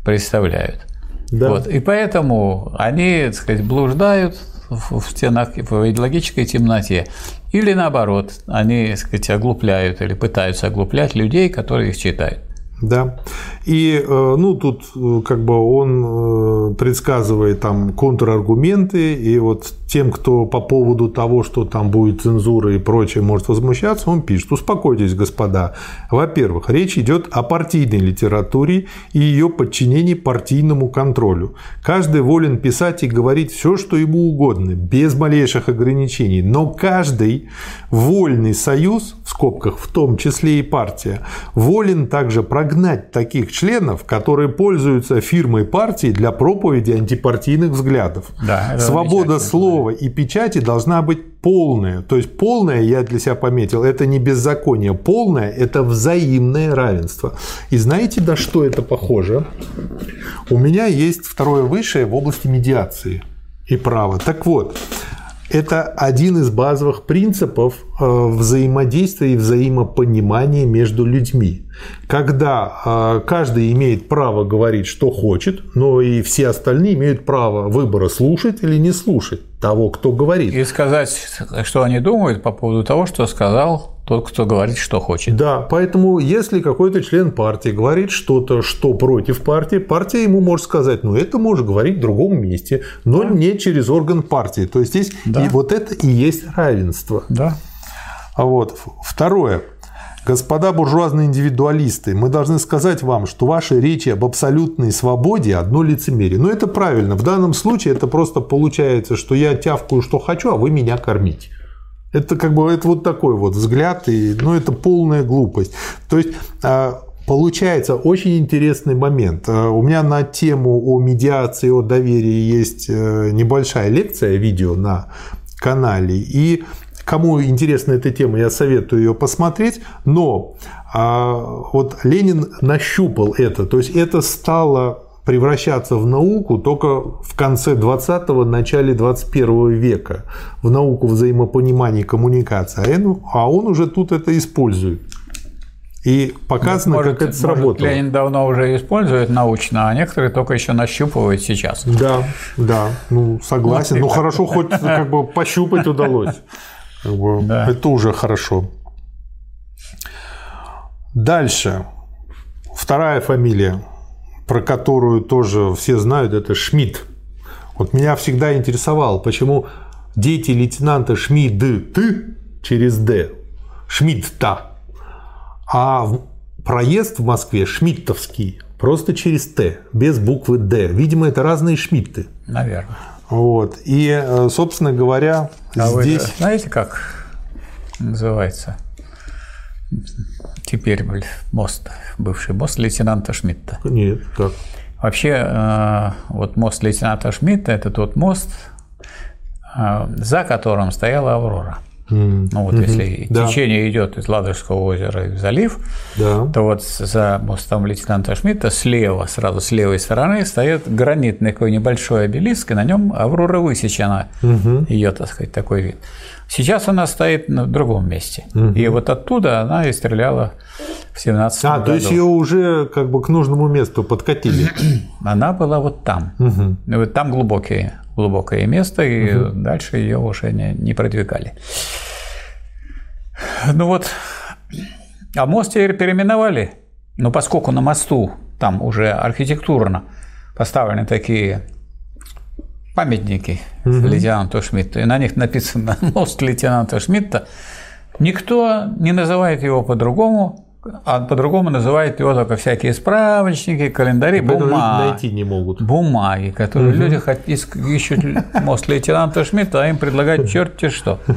представляют. Да. Вот. И поэтому они, так сказать, блуждают в стенах, в идеологической темноте. Или наоборот, они, так сказать, оглупляют или пытаются оглуплять людей, которые их читают. Да. И э, ну, тут э, как бы он э, предсказывает там контраргументы, и вот тем, кто по поводу того, что там будет цензура и прочее, может возмущаться, он пишет, успокойтесь, господа. Во-первых, речь идет о партийной литературе и ее подчинении партийному контролю. Каждый волен писать и говорить все, что ему угодно, без малейших ограничений, но каждый вольный союз, в скобках в том числе и партия, волен также прогнать таких членов, которые пользуются фирмой партии для проповеди антипартийных взглядов. Да, Свобода слова и печати должна быть полная. То есть полная, я для себя пометил, это не беззаконие. Полное – это взаимное равенство. И знаете, на что это похоже? У меня есть второе высшее в области медиации и права. Так вот, это один из базовых принципов э, взаимодействия и взаимопонимания между людьми. Когда э, каждый имеет право говорить, что хочет, но и все остальные имеют право выбора слушать или не слушать того, кто говорит. И сказать, что они думают по поводу того, что сказал тот, кто говорит, что хочет. Да, поэтому если какой-то член партии говорит что-то, что против партии, партия ему может сказать, ну это может говорить в другом месте, но да. не через орган партии. То есть здесь да. и вот это и есть равенство. Да. А вот второе. Господа буржуазные индивидуалисты, мы должны сказать вам, что ваши речи об абсолютной свободе – одно лицемерие. Но это правильно. В данном случае это просто получается, что я тявкаю, что хочу, а вы меня кормите. Это как бы это вот такой вот взгляд, и, ну, это полная глупость. То есть а, Получается очень интересный момент. А, у меня на тему о медиации, о доверии есть э, небольшая лекция, видео на канале. И кому интересна эта тема, я советую ее посмотреть. Но а, вот Ленин нащупал это. То есть это стало превращаться в науку только в конце 20-го, начале 21 века, в науку взаимопонимания и коммуникации. А он уже тут это использует. И показано, может, как это сработало. Может, Ленин давно уже использует научно, а некоторые только еще нащупывают сейчас. Да, да, ну согласен. Вот ну хорошо, хоть как бы пощупать удалось. Как бы, да. Это уже хорошо. Дальше. Вторая фамилия про которую тоже все знают, это Шмидт. Вот меня всегда интересовало, почему дети лейтенанта Шмидт через Д, Шмидта, а проезд в Москве Шмидтовский просто через Т, без буквы Д. Видимо, это разные Шмидты. Наверное. Вот. И, э, собственно говоря, а здесь... Вы знаете, как называется? Теперь мост, бывший мост лейтенанта Шмидта. Нет, как? Вообще, э, вот мост лейтенанта Шмидта – это тот мост, э, за которым стояла Аврора. Mm. Ну вот, mm-hmm. если да. течение идет из Ладожского озера в залив, да. то вот за мостом лейтенанта Шмидта слева, сразу с левой стороны, стоит гранитный такой небольшой обелиск, и на нем Аврора высечена. Mm-hmm. Ее, так сказать, такой вид. Сейчас она стоит в другом месте. Угу. И вот оттуда она и стреляла в 17 А, году. то есть ее уже как бы к нужному месту подкатили. <clears throat> Она была вот там. Угу. Вот там глубокие, глубокое место, и угу. дальше ее уже не, не продвигали. Ну вот, а мост теперь переименовали. Но поскольку на мосту там уже архитектурно поставлены такие памятники угу. лейтенанту Шмидту, и на них написано <laughs> «Мост лейтенанта Шмидта», никто не называет его по-другому, а по-другому называют его только всякие справочники, календари, бумаги. найти не могут. Бумаги, которые угу. люди ищут, <laughs> может, лейтенанта Шмидта, а им предлагают черти что. <laughs>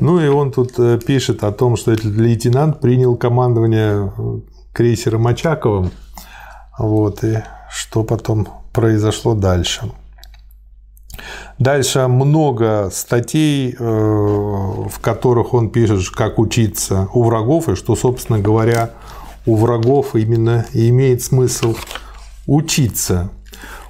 Ну и он тут э, пишет о том, что этот лейтенант принял командование крейсером Очаковым. Вот, и что потом произошло дальше. Дальше много статей, э, в которых он пишет, как учиться у врагов, и что, собственно говоря, у врагов именно и имеет смысл учиться.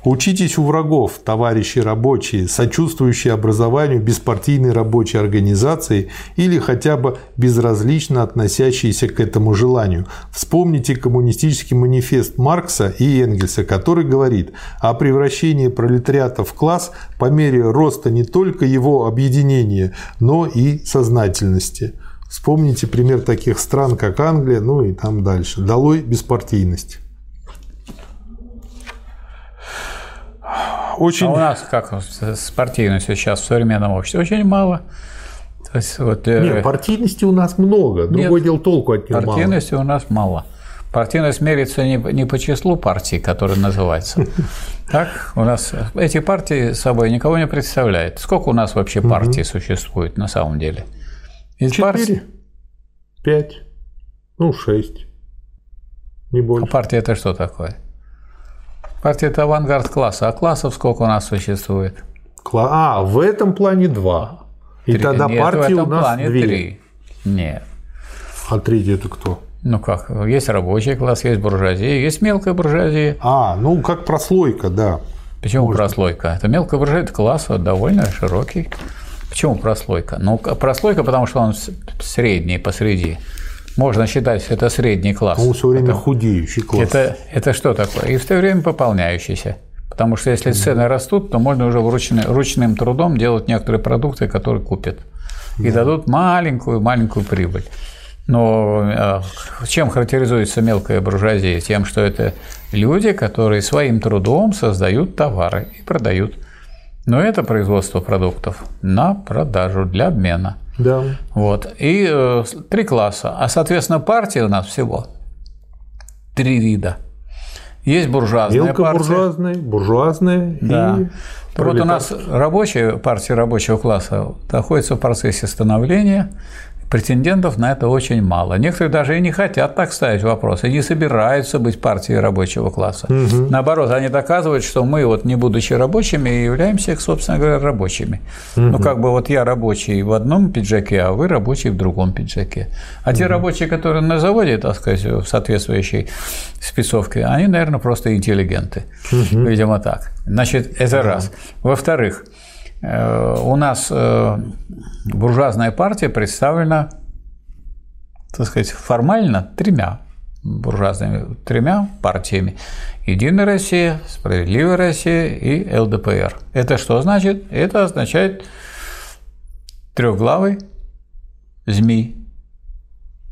Учитесь у врагов, товарищи рабочие, сочувствующие образованию беспартийной рабочей организации или хотя бы безразлично относящиеся к этому желанию. Вспомните коммунистический манифест Маркса и Энгельса, который говорит о превращении пролетариата в класс по мере роста не только его объединения, но и сознательности. Вспомните пример таких стран, как Англия, ну и там дальше. Долой беспартийность. Очень... А у нас как с партийностью сейчас в современном обществе? Очень мало. То есть, вот, э, Нет, партийности у нас много. Другое дело толку от нее партийности мало. у нас мало. Партийность мерится не, не по числу партий, которые называются. <laughs> Так, у нас эти партии собой никого не представляют. Сколько у нас вообще партий угу. существует на самом деле? Четыре, партий... пять, ну шесть, не больше. А партия это что такое? Партия – это авангард класса. А классов сколько у нас существует? А, в этом плане два. И три. тогда Нет, партии у нас плане две. три. Нет. А третий – это кто? Ну как, есть рабочий класс, есть буржуазия, есть мелкая буржуазия. А, ну как прослойка, да. Почему Можно. прослойка? Это мелкая буржуазия, это класс довольно широкий. Почему прослойка? Ну, прослойка, потому что он средний посреди. Можно считать, это средний класс. Он все время это, худеющий класс. Это, это что такое? И в то время пополняющийся. Потому что если цены растут, то можно уже ручным, ручным трудом делать некоторые продукты, которые купят. И да. дадут маленькую-маленькую прибыль. Но э, чем характеризуется мелкая буржуазия? Тем, что это люди, которые своим трудом создают товары и продают. Но это производство продуктов на продажу для обмена. Да. Вот. И э, три класса. А, соответственно, партии у нас всего три вида. Есть буржуазная Мелкобуржуазная, буржуазная да. и Вот у нас рабочая партия рабочего класса находится в процессе становления, Претендентов на это очень мало. Некоторые даже и не хотят так ставить вопрос, и не собираются быть партией рабочего класса. Угу. Наоборот, они доказывают, что мы, вот не будучи рабочими, являемся, собственно говоря, рабочими. Угу. Ну, как бы вот я рабочий в одном пиджаке, а вы рабочий в другом пиджаке. А угу. те рабочие, которые на заводе, так сказать, в соответствующей спецовке, они, наверное, просто интеллигенты. Угу. Видимо, так. Значит, это да. раз. Во-вторых, Э, у нас э, буржуазная партия представлена, так сказать, формально тремя буржуазными тремя партиями. Единая Россия, Справедливая Россия и ЛДПР. Это что значит? Это означает трехглавый змей.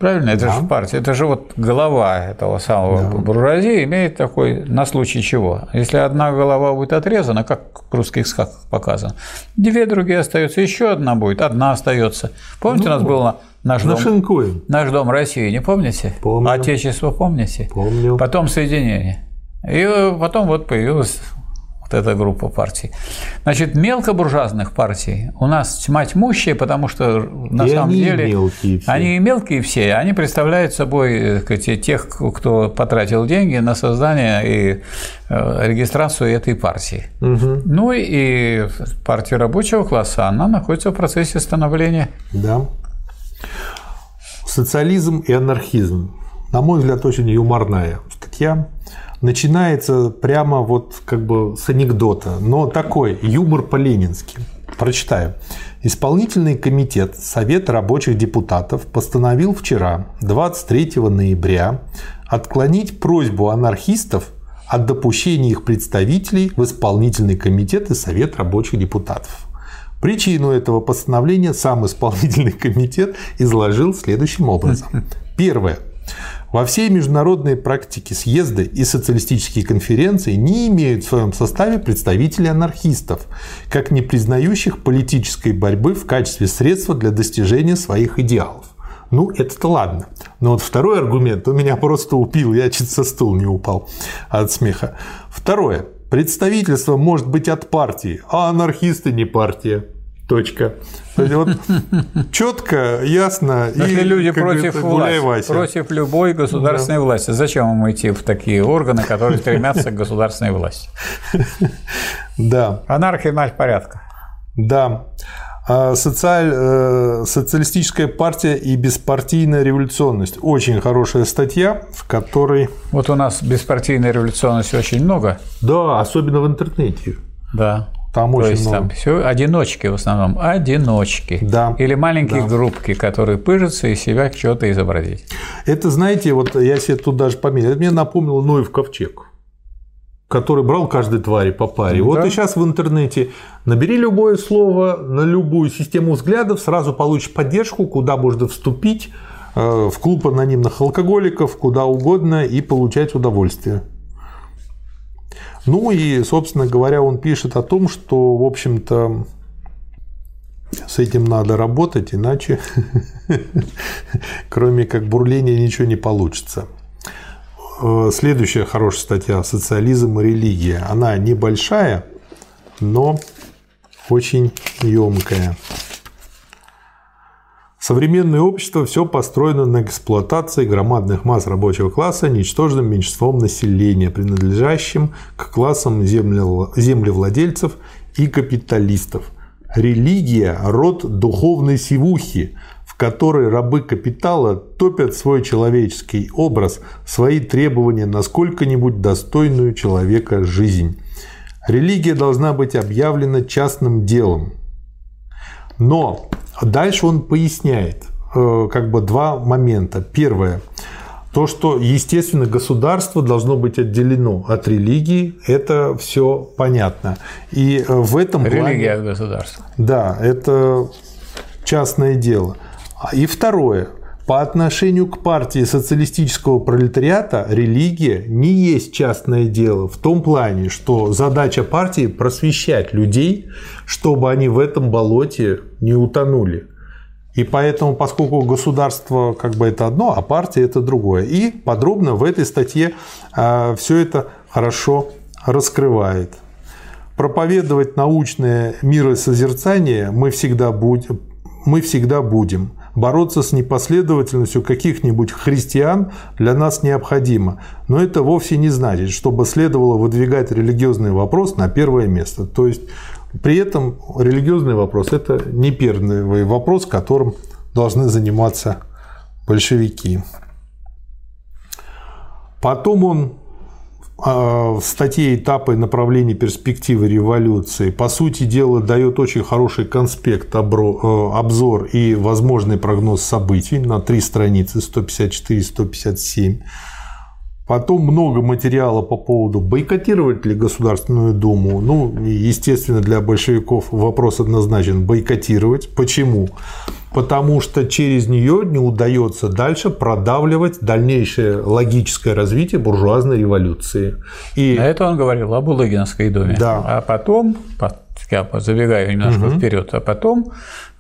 Правильно? Это да. же партия, это же вот голова этого самого да. буржуазии имеет такой, на случай чего. Если одна голова будет отрезана, как в русских сказках показано, две другие остаются, еще одна будет, одна остается. Помните, ну, у нас был наш дом, наш дом России, не помните? Помню. Отечество помните? Помню. Потом соединение. И потом вот появилась эта группа партий. Значит, мелкобуржуазных партий у нас тьма тьмущая, потому что на и самом они деле мелкие все. они мелкие все, они представляют собой сказать, тех, кто потратил деньги на создание и э, регистрацию этой партии. Угу. Ну и партия рабочего класса, она находится в процессе становления. Да. Социализм и анархизм. На мой взгляд, очень юморная статья начинается прямо вот как бы с анекдота, но такой юмор по-ленински. Прочитаю. Исполнительный комитет Совета рабочих депутатов постановил вчера, 23 ноября, отклонить просьбу анархистов от допущения их представителей в исполнительный комитет и Совет рабочих депутатов. Причину этого постановления сам исполнительный комитет изложил следующим образом. Первое. Во всей международной практике съезды и социалистические конференции не имеют в своем составе представителей анархистов, как не признающих политической борьбы в качестве средства для достижения своих идеалов. Ну, это-то ладно. Но вот второй аргумент, он меня просто упил, я чуть со стула не упал от смеха. Второе. Представительство может быть от партии, а анархисты не партия. Точка. Вот <laughs> четко, ясно. Если и, люди против власти, против любой государственной да. власти, зачем им идти в такие органы, которые стремятся к государственной власти? <laughs> Да. Анархия мать порядка. Да. А социаль, э, социалистическая партия и беспартийная революционность. Очень хорошая статья, в которой... Вот у нас беспартийной революционности очень много. Да, особенно в интернете. Да. Там То очень есть много. там все одиночки в основном, одиночки. Да. Или маленькие да. группки, которые пыжатся и себя что-то изобразить. Это, знаете, вот я себе тут даже пометил, это мне напомнило Ноев ковчег который брал каждой твари по паре. Да. Вот и сейчас в интернете набери любое слово на любую систему взглядов, сразу получишь поддержку, куда можно вступить э, в клуб анонимных алкоголиков, куда угодно и получать удовольствие. Ну и, собственно говоря, он пишет о том, что, в общем-то, с этим надо работать, иначе <laughs> кроме как бурления ничего не получится. Э, следующая хорошая статья «Социализм и религия». Она небольшая, но очень емкая. Современное общество все построено на эксплуатации громадных масс рабочего класса ничтожным меньшинством населения, принадлежащим к классам землевладельцев и капиталистов. Религия – род духовной сивухи, в которой рабы капитала топят свой человеческий образ, свои требования на сколько-нибудь достойную человека жизнь. Религия должна быть объявлена частным делом. Но дальше он поясняет э, как бы два момента. Первое. То, что, естественно, государство должно быть отделено от религии, это все понятно. И э, в этом Религия плане... государства. Да, это частное дело. А, и второе. По отношению к партии социалистического пролетариата религия не есть частное дело в том плане, что задача партии просвещать людей, чтобы они в этом болоте не утонули. И поэтому, поскольку государство как бы это одно, а партия это другое. И подробно в этой статье э, а, все это хорошо раскрывает. Проповедовать научное миросозерцание мы всегда будем, мы всегда будем. Бороться с непоследовательностью каких-нибудь христиан для нас необходимо, но это вовсе не значит, чтобы следовало выдвигать религиозный вопрос на первое место. То есть при этом религиозный вопрос – это не первый вопрос, которым должны заниматься большевики. Потом он в статье «Этапы направления перспективы революции» по сути дела дает очень хороший конспект, э, обзор и возможный прогноз событий на три страницы 154-157. Потом много материала по поводу бойкотировать ли Государственную Думу. Ну, естественно, для большевиков вопрос однозначен – бойкотировать. Почему? Потому что через нее не удается дальше продавливать дальнейшее логическое развитие буржуазной революции. И... На это он говорил об Улыгинской думе. Да. А потом, я забегаю немножко угу. вперед, а потом,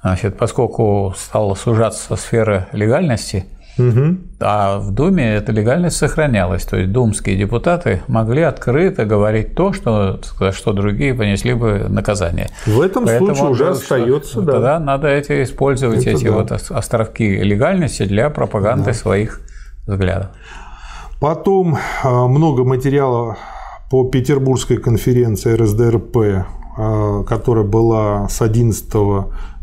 значит, поскольку стала сужаться сфера легальности – Угу. А в Думе эта легальность сохранялась. То есть думские депутаты могли открыто говорить то, что, что другие понесли бы наказание. В этом Поэтому случае уже остается, да. Тогда надо эти, использовать Это эти да. вот островки легальности для пропаганды да. своих взглядов. Потом а, много материала по Петербургской конференции РСДРП, а, которая была с 11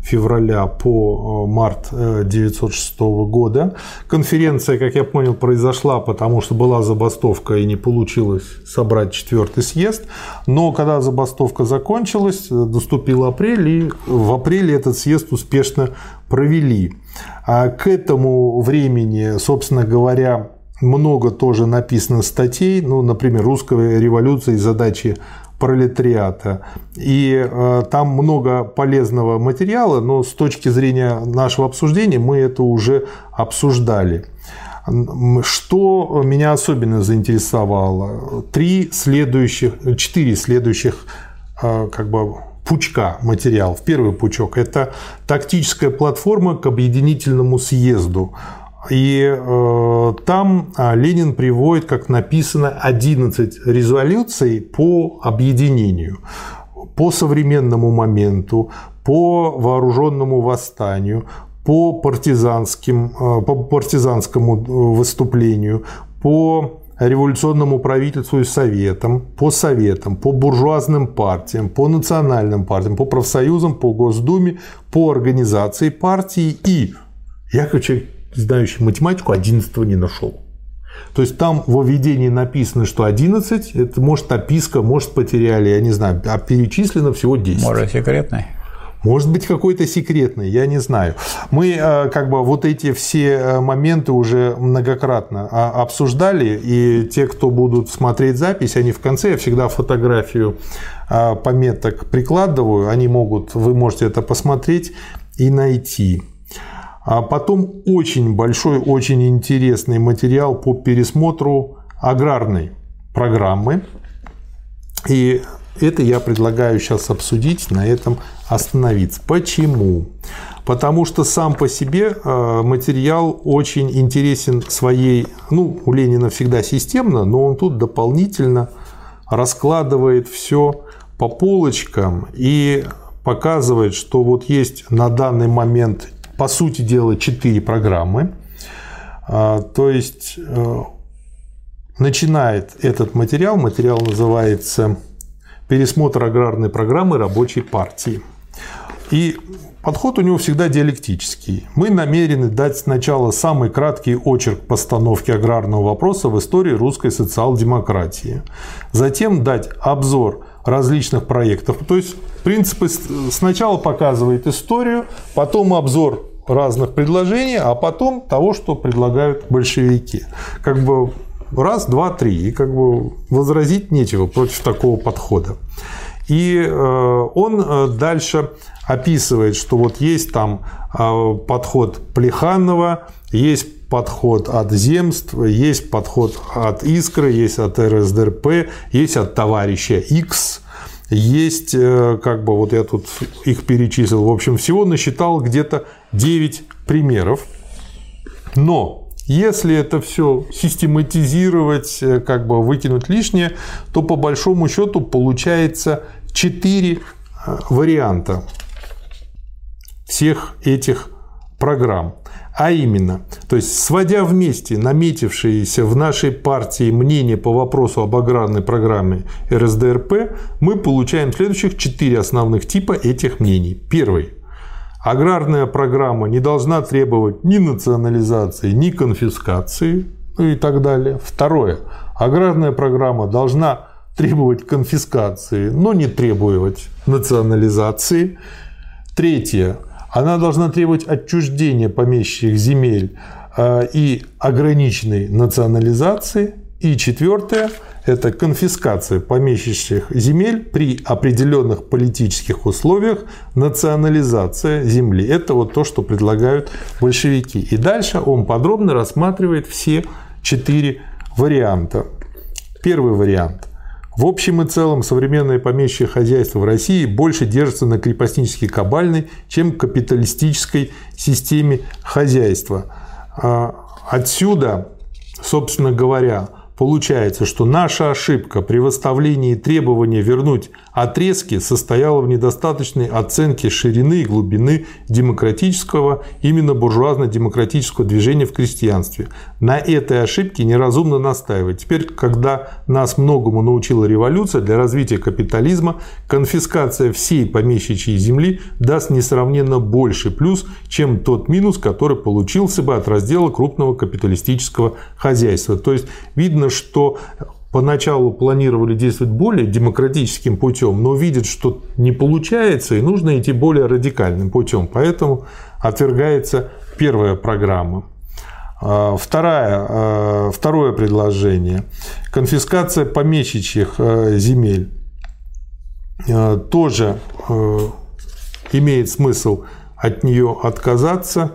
февраля по э, март 1906 э, года. Конференция, как я понял, произошла, потому что была забастовка и не получилось собрать четвертый съезд. Но когда забастовка закончилась, наступил апрель, и в апреле этот съезд успешно провели. А к этому времени, собственно говоря, много тоже написано статей, ну, например, «Русская революция и задачи пролетариата. И э, там много полезного материала, но с точки зрения нашего обсуждения мы это уже обсуждали. Что меня особенно заинтересовало? Три следующих, четыре следующих э, как бы пучка материалов. Первый пучок – это тактическая платформа к объединительному съезду. И э, там а, Ленин приводит, как написано, 11 резолюций по объединению, по современному моменту, по вооруженному восстанию, по, партизанским, э, по партизанскому э, выступлению, по революционному правительству и советам, по советам, по буржуазным партиям, по национальным партиям, по профсоюзам, по Госдуме, по организации партии. И я, человек, знающий математику, 11 не нашел. То есть там в введении написано, что 11, это может описка, может потеряли, я не знаю, а перечислено всего 10. Может, секретный. Может быть, какой-то секретный, я не знаю. Мы э, как бы вот эти все э, моменты уже многократно а, обсуждали, и те, кто будут смотреть запись, они в конце, я всегда фотографию э, пометок прикладываю, они могут, вы можете это посмотреть и найти. А потом очень большой, очень интересный материал по пересмотру аграрной программы. И это я предлагаю сейчас обсудить, на этом остановиться. Почему? Потому что сам по себе э, материал очень интересен своей, ну, у Ленина всегда системно, но он тут дополнительно раскладывает все по полочкам и показывает, что вот есть на данный момент, по сути дела, четыре программы. А, то есть э, начинает этот материал, материал называется пересмотр аграрной программы рабочей партии. И подход у него всегда диалектический. Мы намерены дать сначала самый краткий очерк постановки аграрного вопроса в истории русской социал-демократии. Затем дать обзор различных проектов. То есть, в принципе, сначала показывает историю, потом обзор разных предложений, а потом того, что предлагают большевики. Как бы раз, два, три. И как бы возразить нечего против такого подхода. И э, он э, дальше описывает, что вот есть там э, подход Плеханова, есть подход от земств, есть подход от Искры, есть от РСДРП, есть от товарища X, есть, как бы вот я тут их перечислил, в общем, всего насчитал где-то 9 примеров. Но если это все систематизировать, как бы выкинуть лишнее, то по большому счету получается четыре э, варианта всех этих программ. А именно, то есть сводя вместе наметившиеся в нашей партии мнения по вопросу об аграрной программе РСДРП, мы получаем следующих четыре основных типа этих мнений. Первый. Аграрная программа не должна требовать ни национализации, ни конфискации ну и так далее. Второе. Аграрная программа должна требовать конфискации, но не требовать национализации. Третье. Она должна требовать отчуждения помещичьих земель э, и ограниченной национализации. И четвертое – это конфискация помещичьих земель при определенных политических условиях, национализация земли. Это вот то, что предлагают большевики. И дальше он подробно рассматривает все четыре варианта. Первый вариант. В общем и целом современное помещичье хозяйство в России больше держится на крепостнической кабальной, чем капиталистической системе хозяйства. А отсюда, собственно говоря, Получается, что наша ошибка при выставлении требования вернуть отрезки состояла в недостаточной оценке ширины и глубины демократического, именно буржуазно-демократического движения в крестьянстве. На этой ошибке неразумно настаивать. Теперь, когда нас многому научила революция для развития капитализма, конфискация всей помещичьей земли даст несравненно больше плюс, чем тот минус, который получился бы от раздела крупного капиталистического хозяйства. То есть видно, что поначалу планировали действовать более демократическим путем, но видят, что не получается, и нужно идти более радикальным путем. Поэтому отвергается первая программа. А, вторая, а, второе предложение. Конфискация помещичьих а, земель тоже имеет смысл от нее отказаться.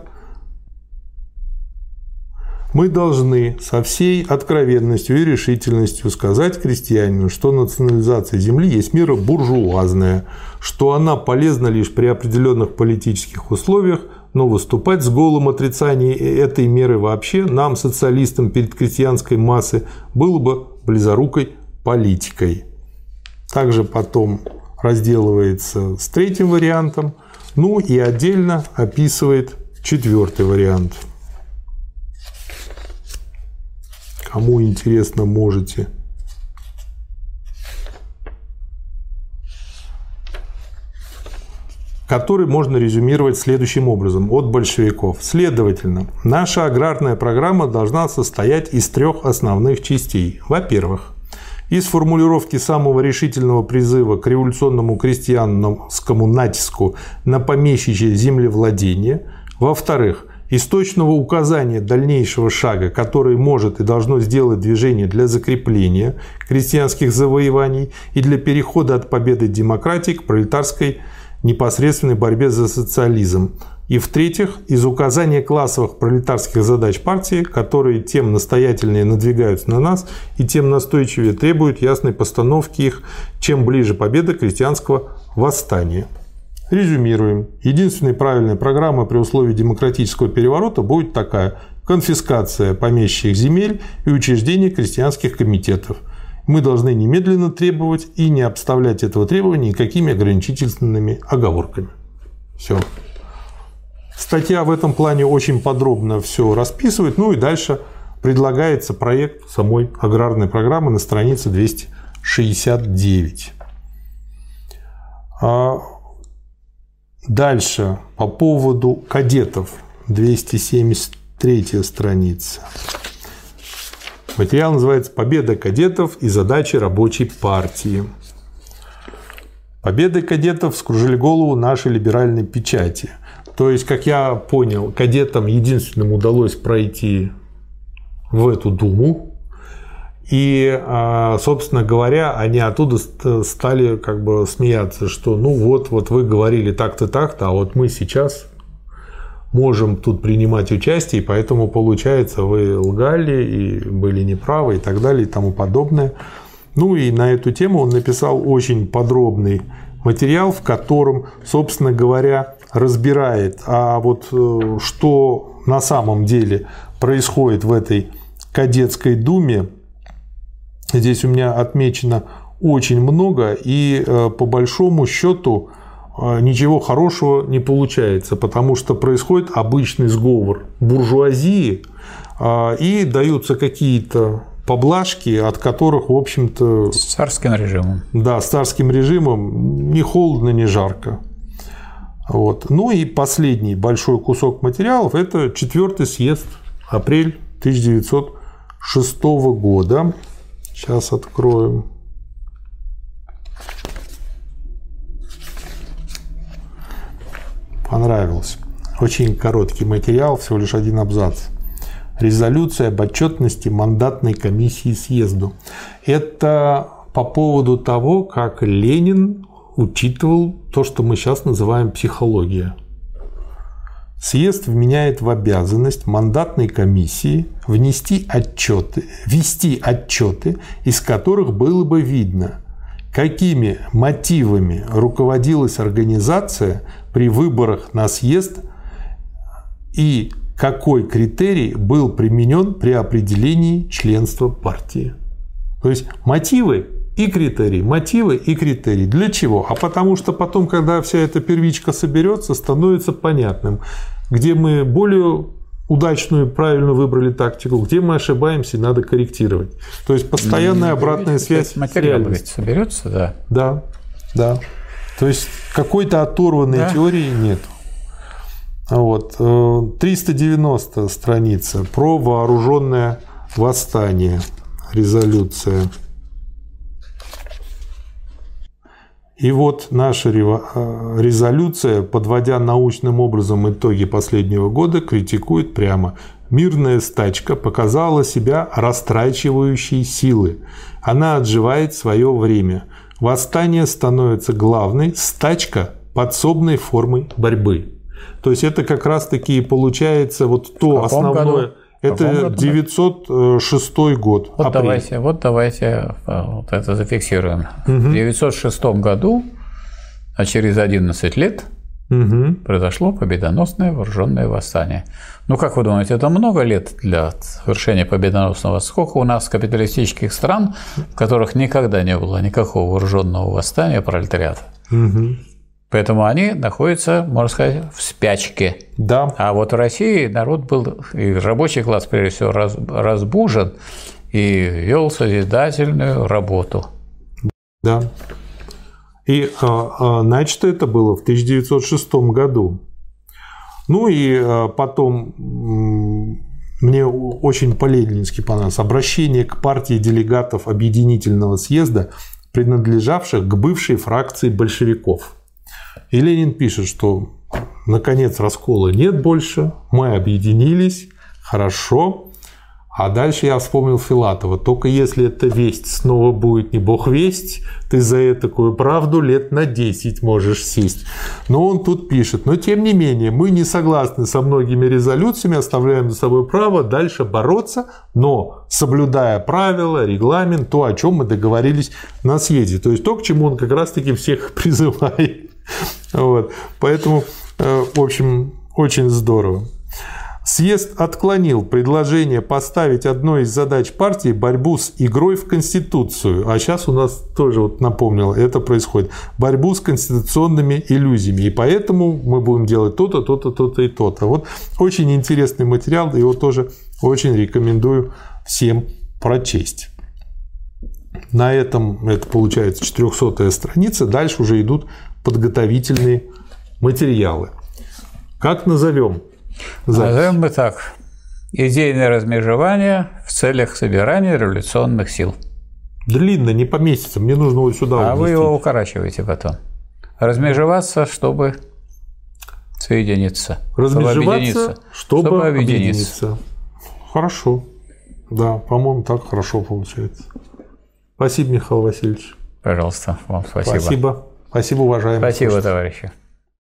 Мы должны со всей откровенностью и решительностью сказать крестьянину, что национализация земли есть мера буржуазная, что она полезна лишь при определенных политических условиях, но выступать с голым отрицанием этой меры вообще нам, социалистам перед крестьянской массой, было бы близорукой политикой. Также потом разделывается с третьим вариантом, ну и отдельно описывает четвертый вариант. Кому интересно, можете который можно резюмировать следующим образом от большевиков. Следовательно, наша аграрная программа должна состоять из трех основных частей. Во-первых, из формулировки самого решительного призыва к революционному крестьянскому натиску на помещичье землевладение. Во-вторых, из точного указания дальнейшего шага, который может и должно сделать движение для закрепления крестьянских завоеваний и для перехода от победы демократии к пролетарской непосредственной борьбе за социализм. И в-третьих, из указания классовых пролетарских задач партии, которые тем настоятельнее надвигаются на нас и тем настойчивее требуют ясной постановки их, чем ближе победа крестьянского восстания. Резюмируем. Единственной правильной программой при условии демократического переворота будет такая – конфискация помещичьих земель и учреждение крестьянских комитетов – мы должны немедленно требовать и не обставлять этого требования никакими ограничительными оговорками. Все. Статья в этом плане очень подробно все расписывает. Ну и дальше предлагается проект самой аграрной программы на странице 269. Дальше по поводу кадетов 273 страница. Материал называется «Победа кадетов и задачи рабочей партии». Победы кадетов скружили голову нашей либеральной печати. То есть, как я понял, кадетам единственным удалось пройти в эту Думу. И, а, собственно говоря, они оттуда стали как бы смеяться, что ну вот, вот вы говорили так-то, так-то, а вот мы сейчас можем тут принимать участие, и поэтому получается вы лгали и были неправы и так далее и тому подобное. Ну и на эту тему он написал очень подробный материал, в котором, собственно говоря, разбирает, а вот э, что на самом деле происходит в этой кадетской думе. Здесь у меня отмечено очень много, и э, по большому счету а, ничего хорошего не получается, потому что происходит обычный сговор буржуазии а, и даются какие-то поблажки, от которых, в общем-то... С царским режимом. Да, с царским режимом не холодно, не жарко. Вот. Ну и последний большой кусок материалов – это четвертый съезд, апрель 1906 года. Сейчас откроем. понравился. Очень короткий материал, всего лишь один абзац. Резолюция об отчетности мандатной комиссии съезду. Это по поводу того, как Ленин учитывал то, что мы сейчас называем психология. Съезд вменяет в обязанность мандатной комиссии внести отчеты, вести отчеты, из которых было бы видно, какими мотивами руководилась организация при выборах на съезд и какой критерий был применен при определении членства партии. То есть мотивы и критерии, мотивы и критерии. Для чего? А потому что потом, когда вся эта первичка соберется, становится понятным, где мы более удачную, правильно выбрали тактику, где мы ошибаемся, надо корректировать. То есть постоянная обратная связь. Материал соберется, да. Да, да. То есть какой-то оторванной да. теории нет. Вот. 390 э, страница про вооруженное восстание. Резолюция. И вот наша э, резолюция, подводя научным образом итоги последнего года, критикует прямо. Мирная стачка показала себя растрачивающей силы. Она отживает свое время. Восстание становится главной, стачка – подсобной формой борьбы. То есть это как раз-таки получается вот то основное, году? Это 906 год. Вот апрель. давайте, вот давайте э, вот это зафиксируем. Угу. В 906 году, а через 11 лет, угу. произошло победоносное вооруженное восстание. Ну, как вы думаете, это много лет для совершения победоносного? Сколько у нас капиталистических стран, в которых никогда не было никакого вооруженного восстания пролетариата? Угу. Поэтому они находятся, можно сказать, в спячке. Да. А вот в России народ был, и рабочий класс, прежде всего, разбужен и вел созидательную работу. Да. И а, а, начато это было в 1906 году. Ну и а, потом мне очень по-ленински понравилось обращение к партии делегатов Объединительного съезда, принадлежавших к бывшей фракции большевиков. И Ленин пишет, что наконец раскола нет больше, мы объединились, хорошо. А дальше я вспомнил Филатова. Только если эта весть снова будет не бог весть, ты за такую правду лет на 10 можешь сесть. Но он тут пишет, но тем не менее, мы не согласны со многими резолюциями, оставляем за собой право дальше бороться, но соблюдая правила, регламент, то, о чем мы договорились на съезде. То есть то, к чему он как раз-таки всех <laughs> призывает. Вот. Поэтому, э, в общем, очень здорово. Съезд отклонил предложение поставить одной из задач партии борьбу с игрой в Конституцию. А сейчас у нас тоже вот напомнило, это происходит. Борьбу с конституционными иллюзиями. И поэтому мы будем делать то-то, то-то, то-то и то-то. Вот очень интересный материал, его тоже очень рекомендую всем прочесть. На этом это получается 400 страница. Дальше уже идут подготовительные материалы. Как назовем? Запись? Назовем мы так. Идейное размежевание в целях собирания революционных сил. Длинно, не поместится. Мне нужно вот сюда А уместить. вы его укорачиваете потом. Размежеваться, чтобы соединиться. Размежеваться, чтобы объединиться. Чтобы, чтобы объединиться. объединиться. Хорошо. Да, по-моему, так хорошо получается. Спасибо, Михаил Васильевич. Пожалуйста, вам спасибо. Спасибо. Спасибо, уважаемые. Спасибо, слушатели. товарищи.